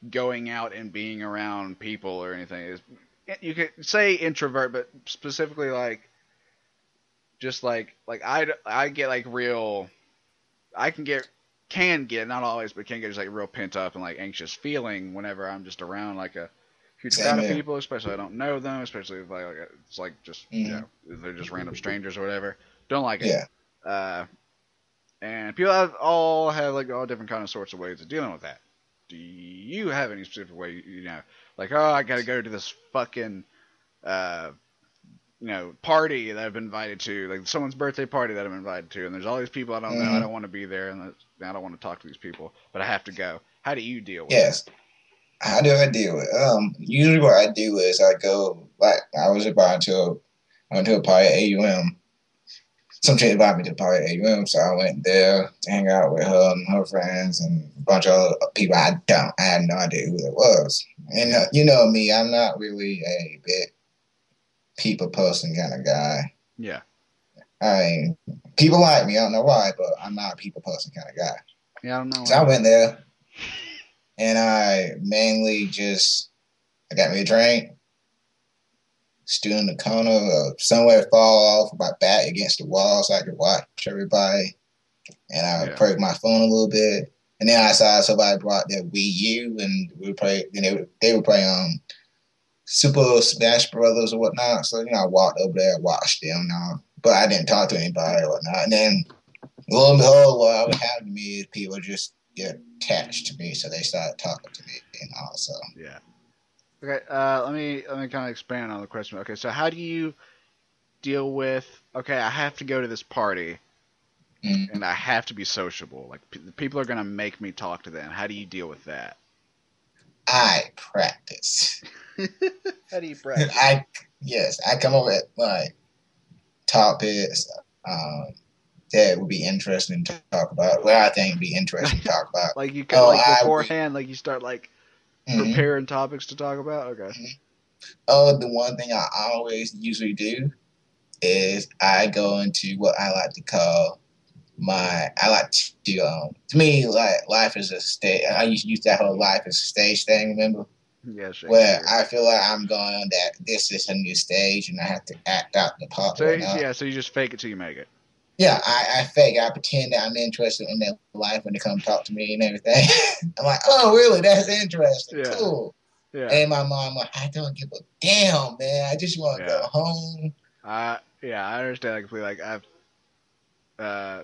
going out and being around people or anything. It's, you could say introvert, but specifically like just like like I I get like real. I can get can get not always, but can get just like real pent up and like anxious feeling whenever I'm just around like a huge Same crowd of people, especially I don't know them, especially if like, it's like just you Mhm. know they're just random strangers or whatever. Don't like it. Yeah. Uh, and people have all have like all different kind of sorts of ways of dealing with that. Do you have any specific way you know, like oh I gotta go to this fucking uh, you know party that I've been invited to, like someone's birthday party that I'm invited to, and there's all these people I don't know, I Mhm. don't want to be there, and I don't want to talk to these people, but I have to go. How do you deal with Yes. How do I deal with? it? Um, usually what I do is I go like I was about to I went to a party at AUM. Some chick invited me to a party at AUM, so I went there to hang out with her and her friends and a bunch of other people. I don't, I had no idea who it was. And uh, you know me, I'm not really a big people person kind of guy. Yeah, I mean, people like me. I don't know why, but I'm not a people person kind of guy. yeah, I don't know. So I went there, and I mainly just I got me a drink, stood in the corner, or somewhere fall off my back against the wall so I could watch everybody, and I Yeah. played my phone a little bit. And then I saw somebody brought their Wii U, and we play. And they would, they um Super Smash Brothers or whatnot. So you know, I walked over there, watched them, now, but I didn't talk to anybody or whatnot. And then lo and behold, what would happen to me is people just get attached to me, so they started talking to me and all. So Yeah. Okay. Uh, let me let me kind of expand on the question. Okay, so how do you deal with? Okay, I have to go to this party, mm, and I have to be sociable. Like p- people are gonna make me talk to them. How do you deal with that? I practice. How do you practice? I yes, I come up with like topics um, that would be interesting to talk about. What I think would be interesting to talk about. Like you can Oh, like beforehand, like you start like Mhm. preparing topics to talk about. Okay. Oh, the one thing I always usually do is I go into what I like to call my. I like to um. To me, like life is a stage. I used to use that whole life is a stage thing. Remember? Yeah. Where I feel like I'm going on that this is a new stage and I have to act out the part. so yeah, so you just fake it till you make it. Yeah, I, I fake. I pretend that I'm interested in their life when they come talk to me and everything. I'm like, oh, really? That's interesting. Yeah. Cool. Yeah. And my mom, like, I don't give a damn, man. I just want to Yeah. go home. Uh, yeah, I understand completely. Like I've uh,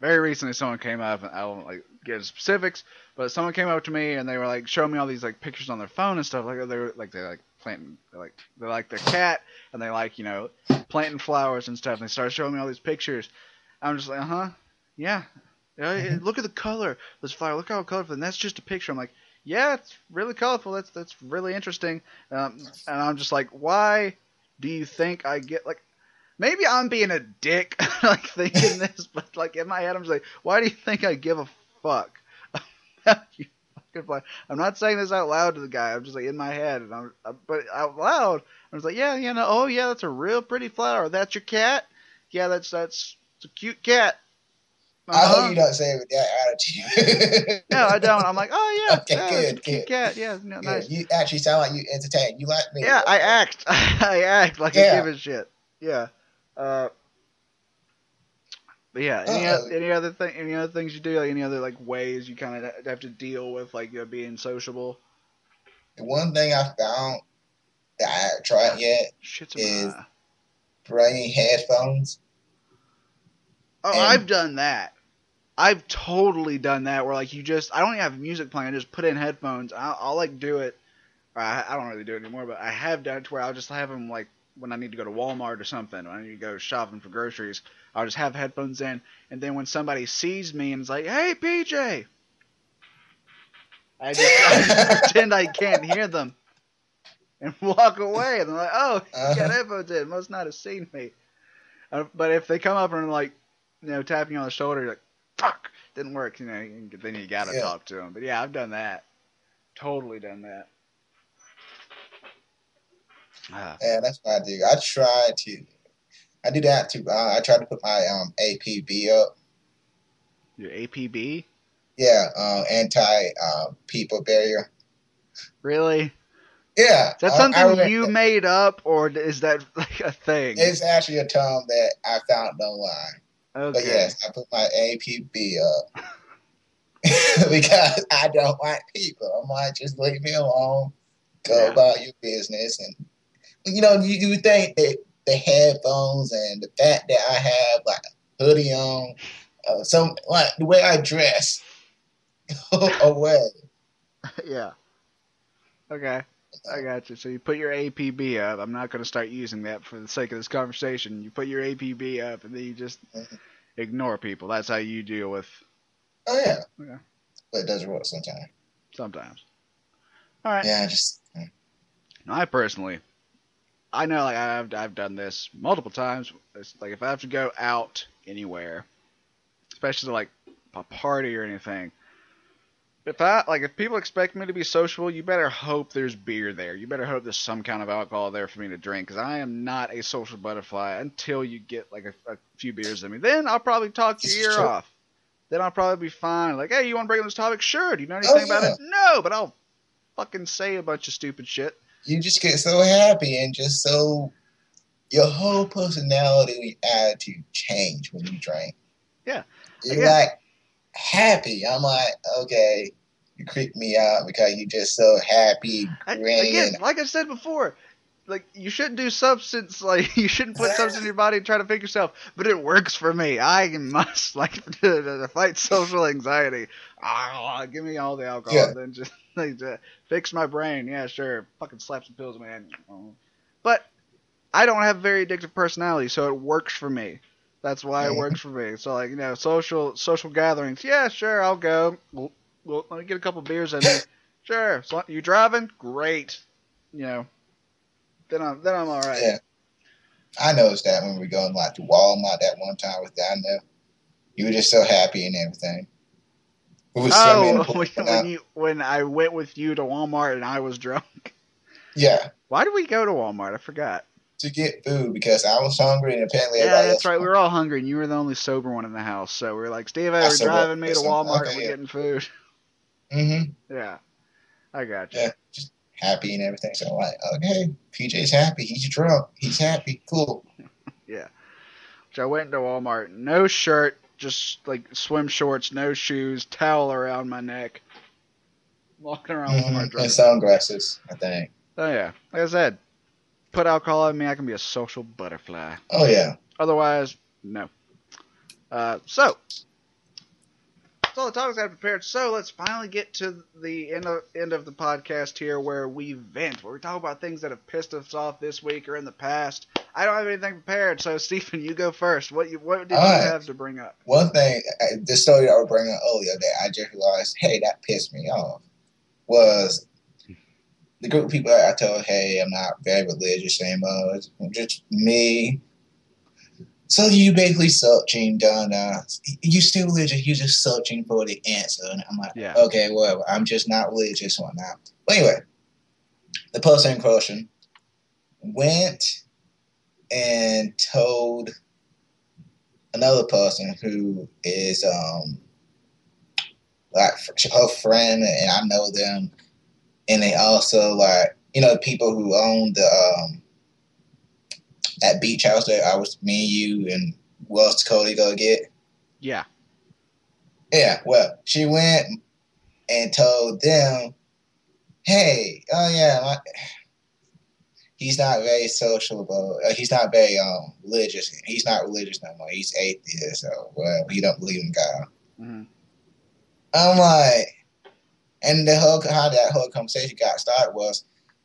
very recently, someone came up, and I won't like get specifics, but someone came up to me and they were like showing me all these like pictures on their phone and stuff. Like they were like they like planting, they're, like they like their cat, and they like you know planting flowers and stuff. And they start showing me all these pictures. I'm just like, uh huh, yeah. Mhm. look at the color. of This flower. Look how colorful. And that's just a picture. I'm like, yeah, it's really colorful. That's that's really interesting. Um, and I'm just like, why do you think I get like maybe I'm being a dick, like thinking this, but like in my head, I'm just like, why do you think I give a fuck? about you fucking fly? I'm not saying this out loud to the guy. I'm just like in my head, and I'm, uh, but out loud, I was like, yeah, you know, oh yeah, that's a real pretty flower. That's your cat? Yeah, that's that's it's a cute cat. I Uh-huh. hope you don't say it with that attitude. No, I don't. I'm like, oh yeah, Okay, yeah, good, cute good. cat. Yeah, no, Yeah, nice. You actually sound like you entertain. You like me. Yeah, I act. I act like I give a shit. Yeah. Uh, but yeah, any, Uh-oh. any other thing? Any other things you do? Like any other like ways you kind of have to deal with like you know, being sociable? The one thing I found that I haven't tried yet, Shit's Is- bringing headphones. Oh, and- I've done that. I've totally done that. Where like you just, I don't even have music playing. I just put in headphones. I'll, I'll like do it. I, I don't really do it anymore, but I have done it to where I'll just have them like when I need to go to Walmart or something. When I need to go shopping for groceries, I'll just have headphones in, and then when somebody sees me and is like, "Hey, PJ," I just, I just pretend I can't hear them and walk away. And they're like, "Oh, you got Uh-huh. headphones in. Must not have seen me." Uh, but if they come up and like, you know, tapping you on the shoulder, you're like, "Fuck, didn't work," you know, then you gotta Yeah. talk to them. But yeah, I've done that. Totally done that. Ah, Yeah, that's what I do. I try to. I do that too. Uh, I try to put my um APB up. your APB? Yeah, uh, anti uh, people barrier. Really? Yeah, Is that uh, something read you that. made up, or is that like a thing? It's actually a term that I found online. okay. But yes, I put my APB up because I don't like people. I'm like, just leave me alone. Go Yeah. about your business, and you know, you, you think that the headphones and the fact that I have like a hoodie on, uh, some like the way I dress, away. yeah. Okay. I got you. So you put your APB up. I'm not going to start using that for the sake of this conversation. You put your APB up, and then you just Mhm. ignore people. That's how you deal with Oh yeah, Yeah. but it does work sometimes. sometimes. All right. Yeah, just I personally, I know like I've I've done this multiple times. It's like if I have to go out anywhere, especially to like a party or anything. If I like if people expect me to be sociable, you better hope there's beer there. You better hope there's some kind of alcohol there for me to drink because I am not a social butterfly until you get like a, a few beers in me. Then I'll probably talk your ear off. Then I'll probably be fine. Like, hey, you want to bring up this topic? Sure. Do you know Oh, anything about it? No, but I'll fucking say a bunch of stupid shit. You just get so happy and just so your whole personality and attitude change when you drink. Yeah. You're Again. like happy. I'm like, okay, you creep me out because you're just so happy, I, again, like I said before, like you shouldn't do substance like you shouldn't put substance in your body and try to fix yourself. But it works for me. I must like to, to fight social anxiety. Ah, give me all the alcohol, Yeah. and then just like to fix my brain. Yeah, sure. Fucking slap some pills, man. But I don't have a very addictive personality, so it works for me. That's why it works for me. So like you know, social social gatherings. Yeah, sure, I'll go. Well, well let me get a couple beers in me. Sure. So you driving? Great. You know. Then I'm then I'm all right. Yeah. I noticed that when we were going like to Walmart that one time with down there. You were just so happy and everything. We were swimming in Oh, when, when I- you when I went with you to Walmart and I was drunk. yeah, Why did we go to Walmart? I forgot. to get food because I was hungry and apparently Yeah, that's right. We were all hungry, and you were the only sober one in the house. So we were like, Steve, I we're driving me to Walmart, okay, and we're yeah. getting food. Mm-hmm. Yeah, I got you. Yeah, just happy and everything. So I'm like, okay, PJ's happy. He's drunk. He's happy. Cool. Yeah. So I went to Walmart, no shirt, just like swim shorts, no shoes, towel around my neck, walking around Walmart Mhm. drunk. And sunglasses, I think. Oh yeah, like I said, put alcohol in me, I can be a social butterfly. Oh yeah. Otherwise, no. Uh, so all the topics I prepared. So let's finally get to the end of end of the podcast here, where we vent, where we talk about things that have pissed us off this week or in the past. I don't have anything prepared, so Stephen, you go first. What you what did All you right. have to bring up? One thing, uh, the story I was bringing up earlier that I just realized, hey, that pissed me off, was the group of people I told, hey, I'm not very religious anymore. It's just me. So you basically searching down. Uh, you still religious? You just searching for the answer, and I'm like, Yeah. okay, well, I'm just not religious or not. But anyway, the person in question went and told another person who is um like her friend, and I know them, and they also like you know people who own the um that beach house that I was me and you and Wells Cody go get. Yeah. Yeah, well, she went and told them, "Hey, oh yeah, my, he's not very sociable. Uh, he's not very um religious. He's not religious no more. He's atheist, or well, he don't believe in God." hmm I'm like, and the whole how that whole conversation got started was,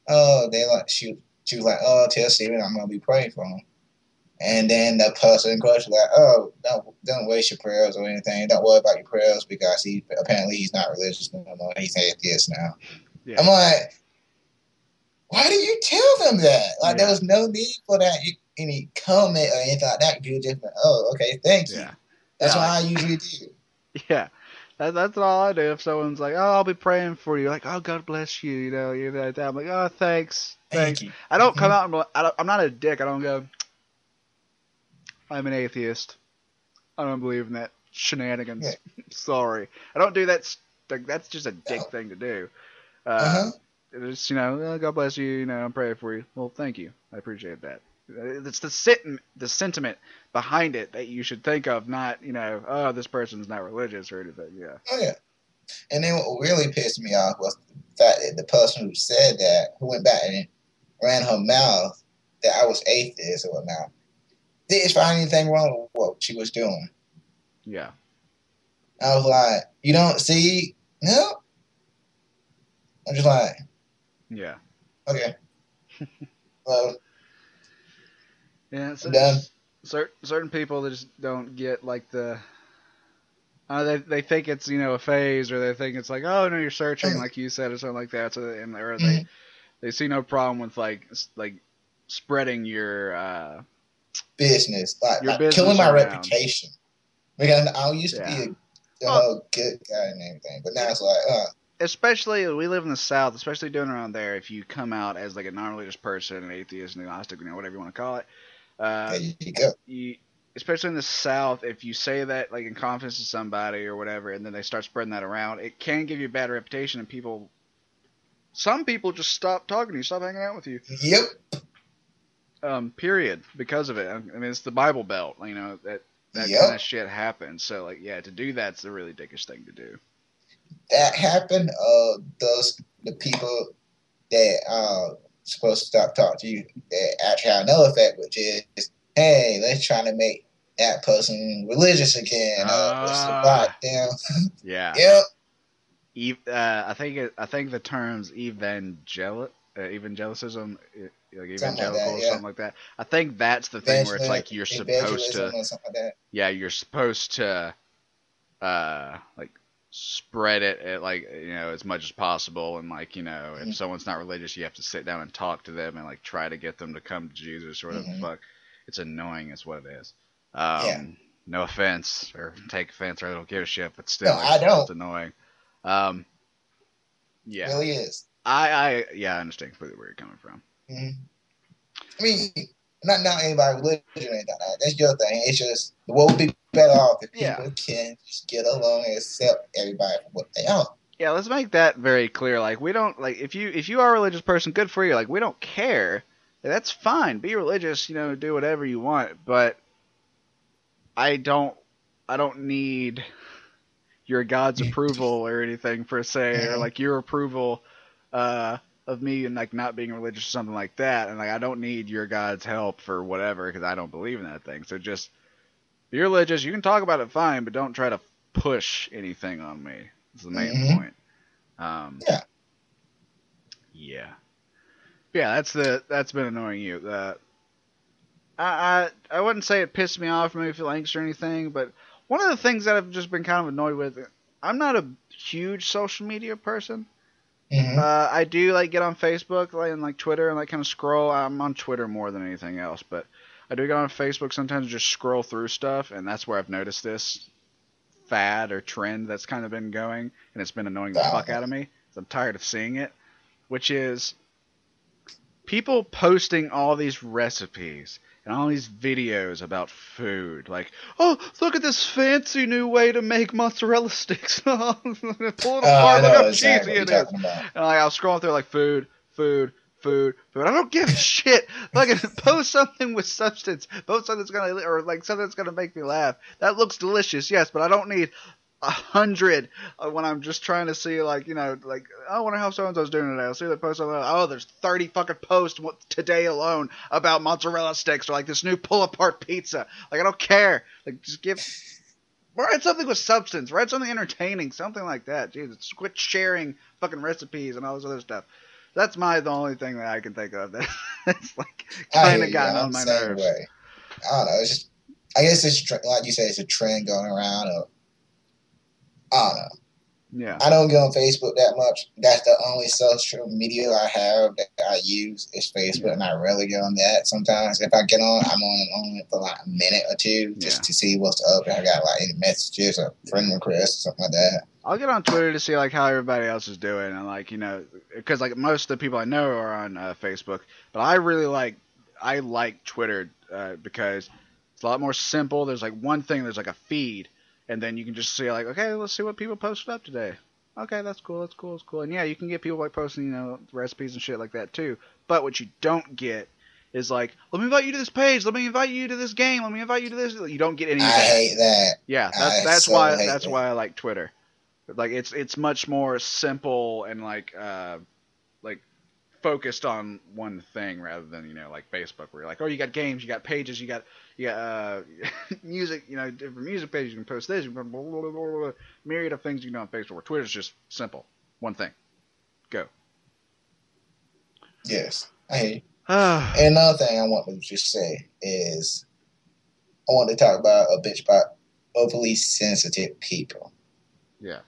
oh, they like she she was like, oh, tell Stephen I'm gonna be praying for him. And then the person in question was like, oh, don't don't waste your prayers or anything. Don't worry about your prayers because he apparently he's not religious no more. He's atheist now. Yeah. I'm like, why do you tell them that? Like there was no need for that any comment or anything like that. You just went, oh, okay, thank you. Yeah. That's Yeah, what I usually do. Yeah. That, that's all I do. If someone's like, "Oh, I'll be praying for you," like, "Oh, God bless you," you know, you know, I'm like, "Oh, thanks, thanks." Thank you. I don't come Mhm. out and like- I don't, I'm not a dick. I don't go. I'm an atheist. I don't believe in that shenanigans. Sorry, I don't do that. Like, that's just a dick No. thing to do. Uh, Uh-huh. It's you know, "Oh, God bless you. You know, I'm praying for you. Well, thank you. I appreciate that. It's the sit- the sentiment behind it that you should think of, not you know, oh, this person's not religious or anything. Yeah. Oh yeah. And then what really pissed me off was the fact that the person who said that, who went back and ran her mouth that I was atheist or whatnot, didn't find anything wrong with what she was doing. Yeah. I was like, you don't see? No. I'm just like, Yeah. okay. well, Yeah. So certain certain people that just don't get like the. Uh, they they think it's you know a phase or they think it's like oh no you're searching like you said or something like that so and or they Mhm. they see no problem with like like spreading your uh business, like, Your like business killing my around. reputation. Because I used to Yeah. be a, a Well- good guy and everything, but now it's like, uh, especially we live in the south especially doing around there if you come out as like a non-religious person an atheist an agnostic you know whatever you want to call it uh there you go. you especially in the south if you say that like in confidence to somebody or whatever and then they start spreading that around it can give you a bad reputation and people some people just stop talking to you stop hanging out with you Yep. um period because of it i mean it's the bible belt you know that that Yep. kind of shit happens so like yeah to do that's the really dickish thing to do that happened, uh, those the people that uh supposed to stop talking to you that actually have no effect, which is, hey, let's try to make that person religious again. Uh, what's the Ah. yeah Yep. Uh, I think it, I think the terms evangel uh, evangelicism, uh, like Something like evangelical that, or yeah. something like that. I think that's the thing where it's like you're supposed to, like that. yeah, you're supposed to, uh, like spread it at like you know as much as possible, and like you know if Mhm. someone's not religious, you have to sit down and talk to them and like try to get them to come to Jesus or whatever Mhm. the fuck. It's annoying, is what it is. Um, Yeah. No offense, or take offense, or I don't give a shit, but still, No, I it's, don't. it's annoying. Um, yeah. Really is. I, I yeah, I understand completely where you're coming from. hmm I mean, not not anybody religion or anything like that. That's your thing. It's just the world would be better off if Yeah. people can just get along and accept everybody for what they are. Yeah, let's make that very clear. Like we don't like if you if you are a religious person, good for you. Like we don't care. That's fine. Be religious, you know, do whatever you want, but I don't I don't need your God's approval or anything per se, or like your approval uh of me and like not being religious or something like that. And like I don't need your God's help for whatever because I don't believe in that thing. So just be religious. You can talk about it fine, but don't try to push anything on me. Is the main Mhm. point. Um, Yeah. Yeah. Yeah, that's the that's been annoying you. Uh, I, I I wouldn't say it pissed me off or made me feel anxious or anything, but one of the things that I've just been kind of annoyed with, I'm not a huge social media person. Hmm Uh, I do like get on Facebook like, and like Twitter and like kind of scroll. I'm on Twitter more than anything else, but I do get on Facebook sometimes and just scroll through stuff, and that's where I've noticed this fad or trend that's kind of been going, and it's been annoying the fuck out of me. I'm tired of seeing it, which is people posting all these recipes and all these videos about food. Like, oh, look at this fancy new way to make mozzarella sticks. Pull it Oh, apart. I look how exactly cheesy it is. And like, I'll scroll through like food, food, food, food. I don't give a shit. Fucking post something with substance. Post something that's gonna or like something that's gonna make me laugh. That looks delicious, yes, but I don't need a hundred when I'm just trying to see like you know like I wonder how so and so's doing today. I'll see the post. Like, oh, there's 30 fucking posts today alone about mozzarella sticks or like this new pull apart pizza. Like I don't care. Like just give. Write something with substance. Write something entertaining. Something like that. Jesus, quit sharing fucking recipes and all this other stuff. That's my the only thing that I can think of that that's like kind of gotten on my nerves. way. I don't know. It's just, I guess it's like you say, it's a trend going around. Of, I don't know. Yeah. I don't get on Facebook that much. That's the only social media I have that I use is Facebook, and I rarely get on that. Sometimes if I get on, I'm on on it for like a minute or two just Yeah. to see what's up. If I got like any messages or friend requests or something like that. I'll get on Twitter to see like how everybody else is doing and like you know because like most of the people I know are on uh, Facebook, but I really like I like Twitter uh, because it's a lot more simple. There's like one thing. There's like a feed, and then you can just see like okay, let's see what people posted up today. Okay, that's cool. That's cool. That's cool. And yeah, you can get people like posting you know recipes and shit like that too. But what you don't get is like let me invite you to this page. Let me invite you to this game. Let me invite you to this. You don't get any of I hate that. Yeah, that's I that's so why that's that. why I like Twitter. Like it's it's much more simple and like uh like focused on one thing rather than you know like Facebook where you're like oh you got games you got pages you got you got uh music you know different music pages you can post this you can blah, blah, blah, blah, blah, myriad of things you can do on Facebook where Twitter's just simple one thing go. Yes, I And another thing I want to just say is I want to talk about a bitch about overly sensitive people. yeah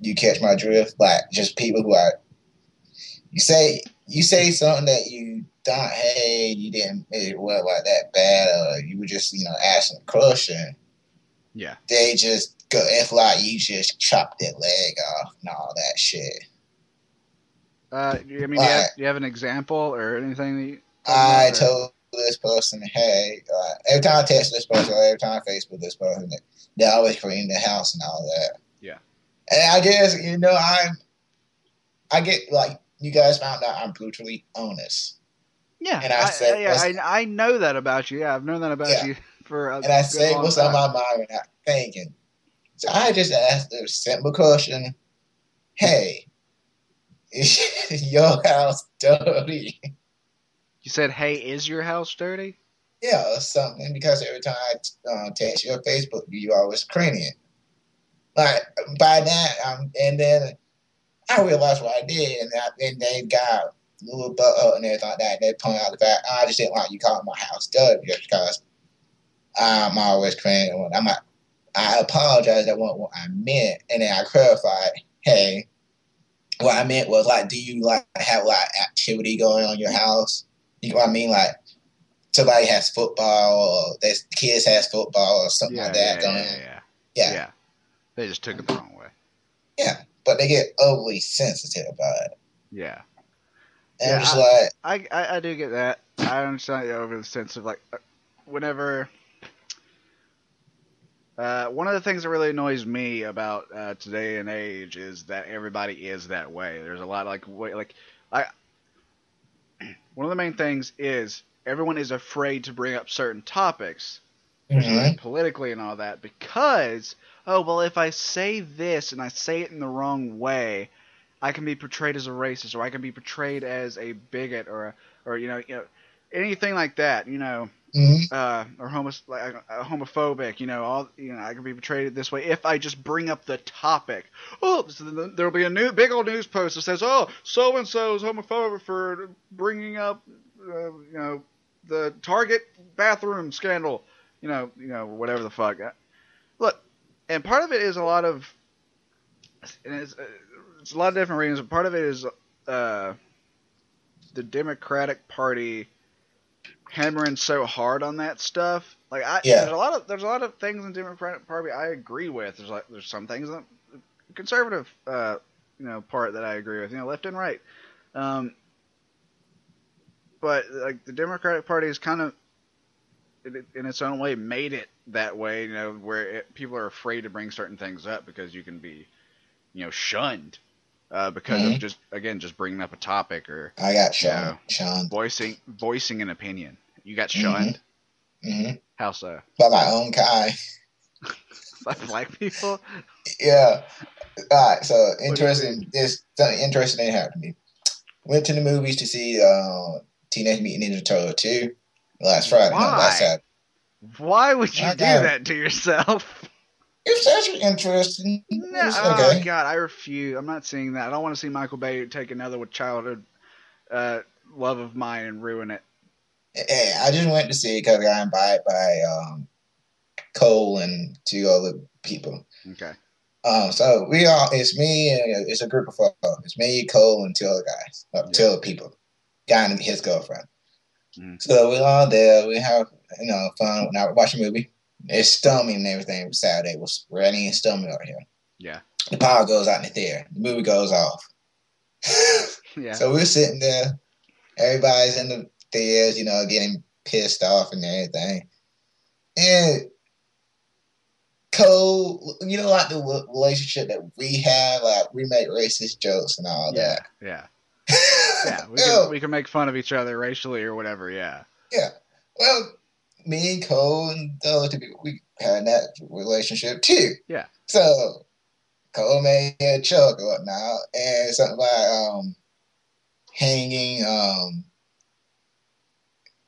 You catch my drift? Like just people who are you say you say something that you thought, hey, you didn't it was like that bad, or you were just, you know, asking a question. yeah They just go if like you just chopped their leg off and all that shit. uh I mean do you, have, do you have an example or anything that you, I or- told this person, hey, uh, every time I text this person, or every time I Facebook this person, they, they always clean the house and all that. Yeah. And I guess you know I'm, I get like you guys found out I'm brutally honest, Yeah, And I I, said, yeah, I, I know that about you. Yeah, I've known that about Yeah. you for a and I say what's time. on my mind and I'm thinking. So I just asked a simple question: Hey, is your house dirty? You said, "Hey, is your house dirty?" Yeah, or something. Because every time I uh, text you on Facebook, you always cleaning it. Like by that, um, and then I realized what I did, and I, and they got a little butt up and everything like that. They pointed out the fact I just didn't like you calling my house dirty just because I'm always it. I'm like, I apologize. That wasn't what I meant, and then I clarified. Hey, what I meant was like, do you like have like activity going on in your house? You know what I mean? Like somebody has football, or their kids has football or something Yeah, like that yeah, going yeah, on. yeah, Yeah. yeah. They just took it the wrong way. But they get overly sensitive about it. Yeah, And Yeah, I'm just like, I, I, I do get that. I understand the over the sense of like, uh, whenever. Uh, one of the things that really annoys me about uh, today and age is that everybody is that way. There's a lot like like I. One of the main things is everyone is afraid to bring up certain topics, mhm, politically and all that, because oh well, if I say this and I say it in the wrong way, I can be portrayed as a racist, or I can be portrayed as a bigot, or a, or you know, you know, anything like that, you know, mhm, uh, or homos- like, uh, homophobic, you know, all you know, I can be portrayed this way if I just bring up the topic. Oh, so there'll be a new big old news post that says, "Oh, so and so is homophobic for bringing up, uh, you know, the Target bathroom scandal." You know, you know, whatever the fuck. Uh, Look, and part of it is a lot of, and it's, uh, it's a lot of different reasons. But part of it is uh, the Democratic Party hammering so hard on that stuff. Like I, Yeah. there's a lot of there's a lot of things in Democratic Party I agree with. There's like there's some things that conservative, uh, you know, part that I agree with. You know, left and right. Um, but like the Democratic Party is kind of in, in its own way made it that way. You know, where it, people are afraid to bring certain things up because you can be, you know, shunned. Uh, because of Mhm. just again just bringing up a topic or I got Sean. Yeah. Sean. voicing voicing an opinion. You got shunned. hmm How so? By my own kind. By black people? Yeah. All right. So interesting. This something interesting that happened to me. Went to the movies to see uh, Teenage Mutant Ninja Turtle two last Friday. No, Why? last Saturday. Why would you I do it. that to yourself? It's actually interesting. No, It's Oh okay. God, I refuse. I'm not seeing that. I don't want to see Michael Bay take another childhood uh, love of mine and ruin it. Hey, I just went to see it because I got invited by um, Cole and two other people. Okay. Um, so we all, it's me and it's a group of four. It's me, Cole, and two other guys, uh, two other people, guy and his girlfriend. Mhm. So we're all there. We have you know fun. Now we watch a movie. It's storming and everything. Saturday was raining and storming over here. Yeah. The power goes out in the theater. The movie goes off. Yeah. So we're sitting there. Everybody's in the theaters, you know, getting pissed off and everything. And Cole, you know, like the relationship that we have, like we make racist jokes and all yeah. that. Yeah. Yeah. We can, we can make fun of each other racially or whatever. Yeah. Yeah. Well, me and Cole and the other two people, we had that relationship too. Yeah. So Cole made a joke or whatnot, and something about um hanging um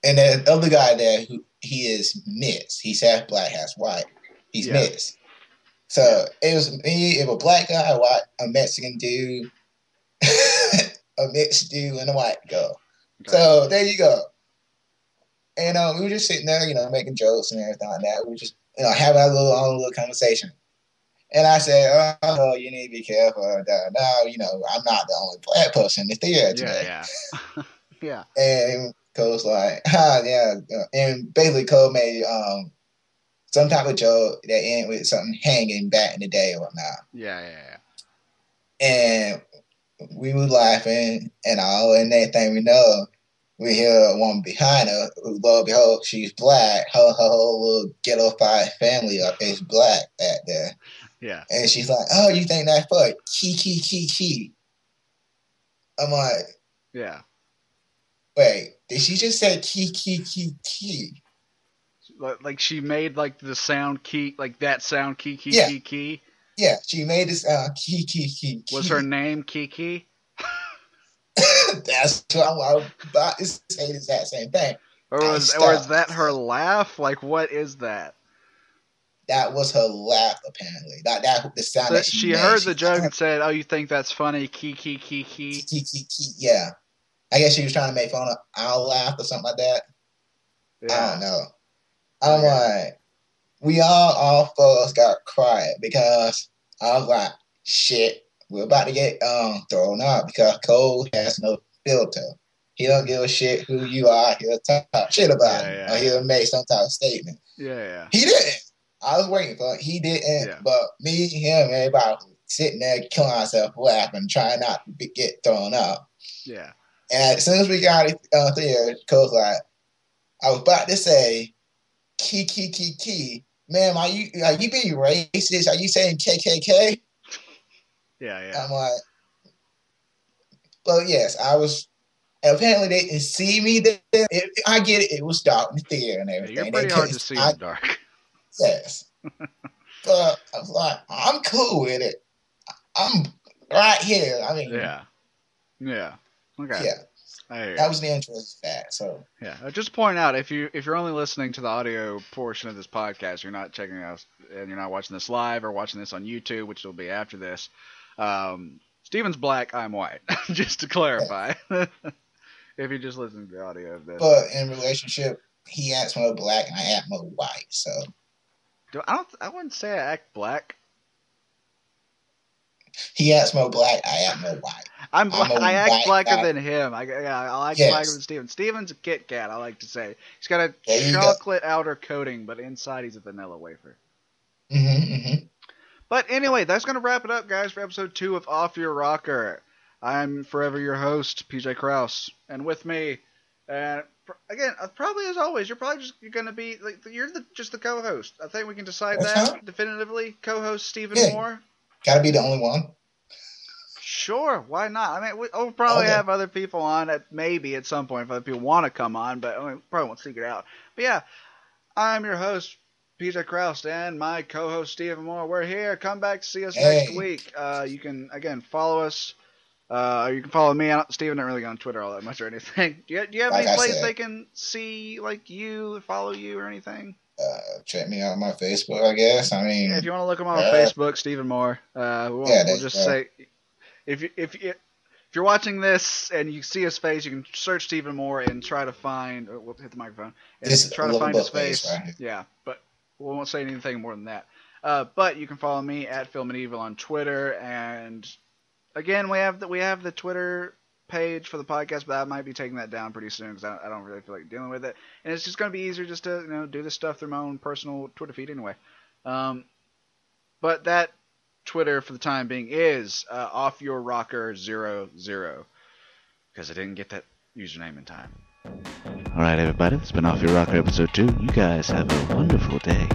and the other guy there who he is mixed. He's half black, half white. He's Yeah. mixed. So it was me, it was a black guy, a white, a Mexican dude, a mixed dude, and a white girl. Okay. So there you go. And uh, we were just sitting there, you know, making jokes and everything like that. We were just, you know, having our little own little conversation. And I said, "Oh, no, you need to be careful." Da. You know, I'm not the only black person in the theater today. yeah. Yeah. yeah. And Cole's like, "Ah, yeah." And basically, Cole made um some type of joke that ended with something hanging back in the day or whatnot. Yeah, yeah. Yeah. And we were laughing and all, and next thing we know, we hear a woman behind her, who, lo and behold, she's black. Her, her whole little ghetto five family is black back there. Yeah. And she's like, Oh, you think that's funny? Key, key, key, key. I'm like, Yeah. Wait, did she just say key, key, key, key? Like like she made like the sound key, like that sound key, key, Yeah. key, key. Yeah, she made this uh, key, key. Was her name Kiki? That's what I'm, I'm about to say. The exact same thing. Or was or is that her laugh? Like what is that? That was her laugh, apparently. That that the sound So that she, she made. heard She- the joke and said, "Oh, you think that's funny?" Key. Key, key, key, Yeah, I guess she was trying to make fun of our laugh or something like that. I don't know. I'm like, we all, all four of us got quiet because I was like, shit, we're about to get um thrown out because Cole has no filter. He don't give a shit who you are. He'll talk shit about Yeah, yeah, or he'll make some type of statement. Yeah, yeah. He didn't. I was waiting for it. He didn't. Yeah. But me, him, everybody was sitting there killing ourselves laughing, trying not to be, get thrown out. Yeah. And as soon as we got it uh, there, Cole's like, I was about to say, key, key, key, key. Ma'am, are you are you being racist? Are you saying KKK? Yeah, yeah. I'm like, well, yes, I was. Apparently, they didn't see me there. It, I get it. It was dark in the theater and Yeah, everything. You're They hard to see in I, the dark. yes. but I was like, I'm cool with it. I'm right here. I mean, Yeah. Yeah. Okay. yeah. That was the interest of that. So Yeah. Uh, Just point out if you if you're only listening to the audio portion of this podcast, you're not checking us and you're not watching this live or watching this on YouTube, which will be after this. Um, Stephen's black, I'm white. just to clarify. if you're just listening to the audio of this. But in relationship, he acts more black and I act more white. So Do- I don't I wouldn't say I act black. He acts more black, I act more white. I'm, I'm I act white blacker guy. than him. I, yeah, I act Yes. blacker than Stephen. Stephen's a Kit Kat. I like to say he's got a There you go. chocolate outer coating, but inside he's a vanilla wafer. Mm-hmm, mm-hmm. But anyway, that's gonna wrap it up, guys, for episode two of Off Your Rocker. I'm forever your host, PJ Kraus, and with me, and pr- again, uh, probably as always, you're probably just you're gonna be like you're the, just the co-host. I think we can decide That's that fine. definitively. Co-host Stephen Yeah. Moore. Gotta be the only one. Sure, why not? I mean, we, we'll probably Okay. have other people on at maybe at some point if other people want to come on, but I mean, probably won't seek it out. But yeah, I'm your host, PJ Kraus, and my co-host Stephen Moore. We're here. Come back to see us next week. Uh, you can again follow us. Uh, you can follow me. I don't, Stephen don't really go on Twitter all that much or anything. Do you, do you have Like any place they can see like you, follow you, or anything? Uh, check me out on my Facebook, I guess. I mean, if you want to look him on Uh, Facebook, Stephen Moore. Uh, we'll, Yeah, we'll just right. say if you, if you, if you're watching this and you see his face, you can search Stephen Moore and try to find. Or we'll hit the microphone and try to find his face face. right yeah, but we won't say anything more than that. Uh, but you can follow me at Film and Evil on Twitter, and again, we have the we have the Twitter page for the podcast, but I might be taking that down pretty soon because I, I don't really feel like dealing with it, and it's just going to be easier just to you know do this stuff through my own personal Twitter feed anyway. Um, but that Twitter for the time being is uh, off your rocker zero zero because I didn't get that username in time. All right, everybody, it's been off your rocker episode two. You guys have a wonderful day.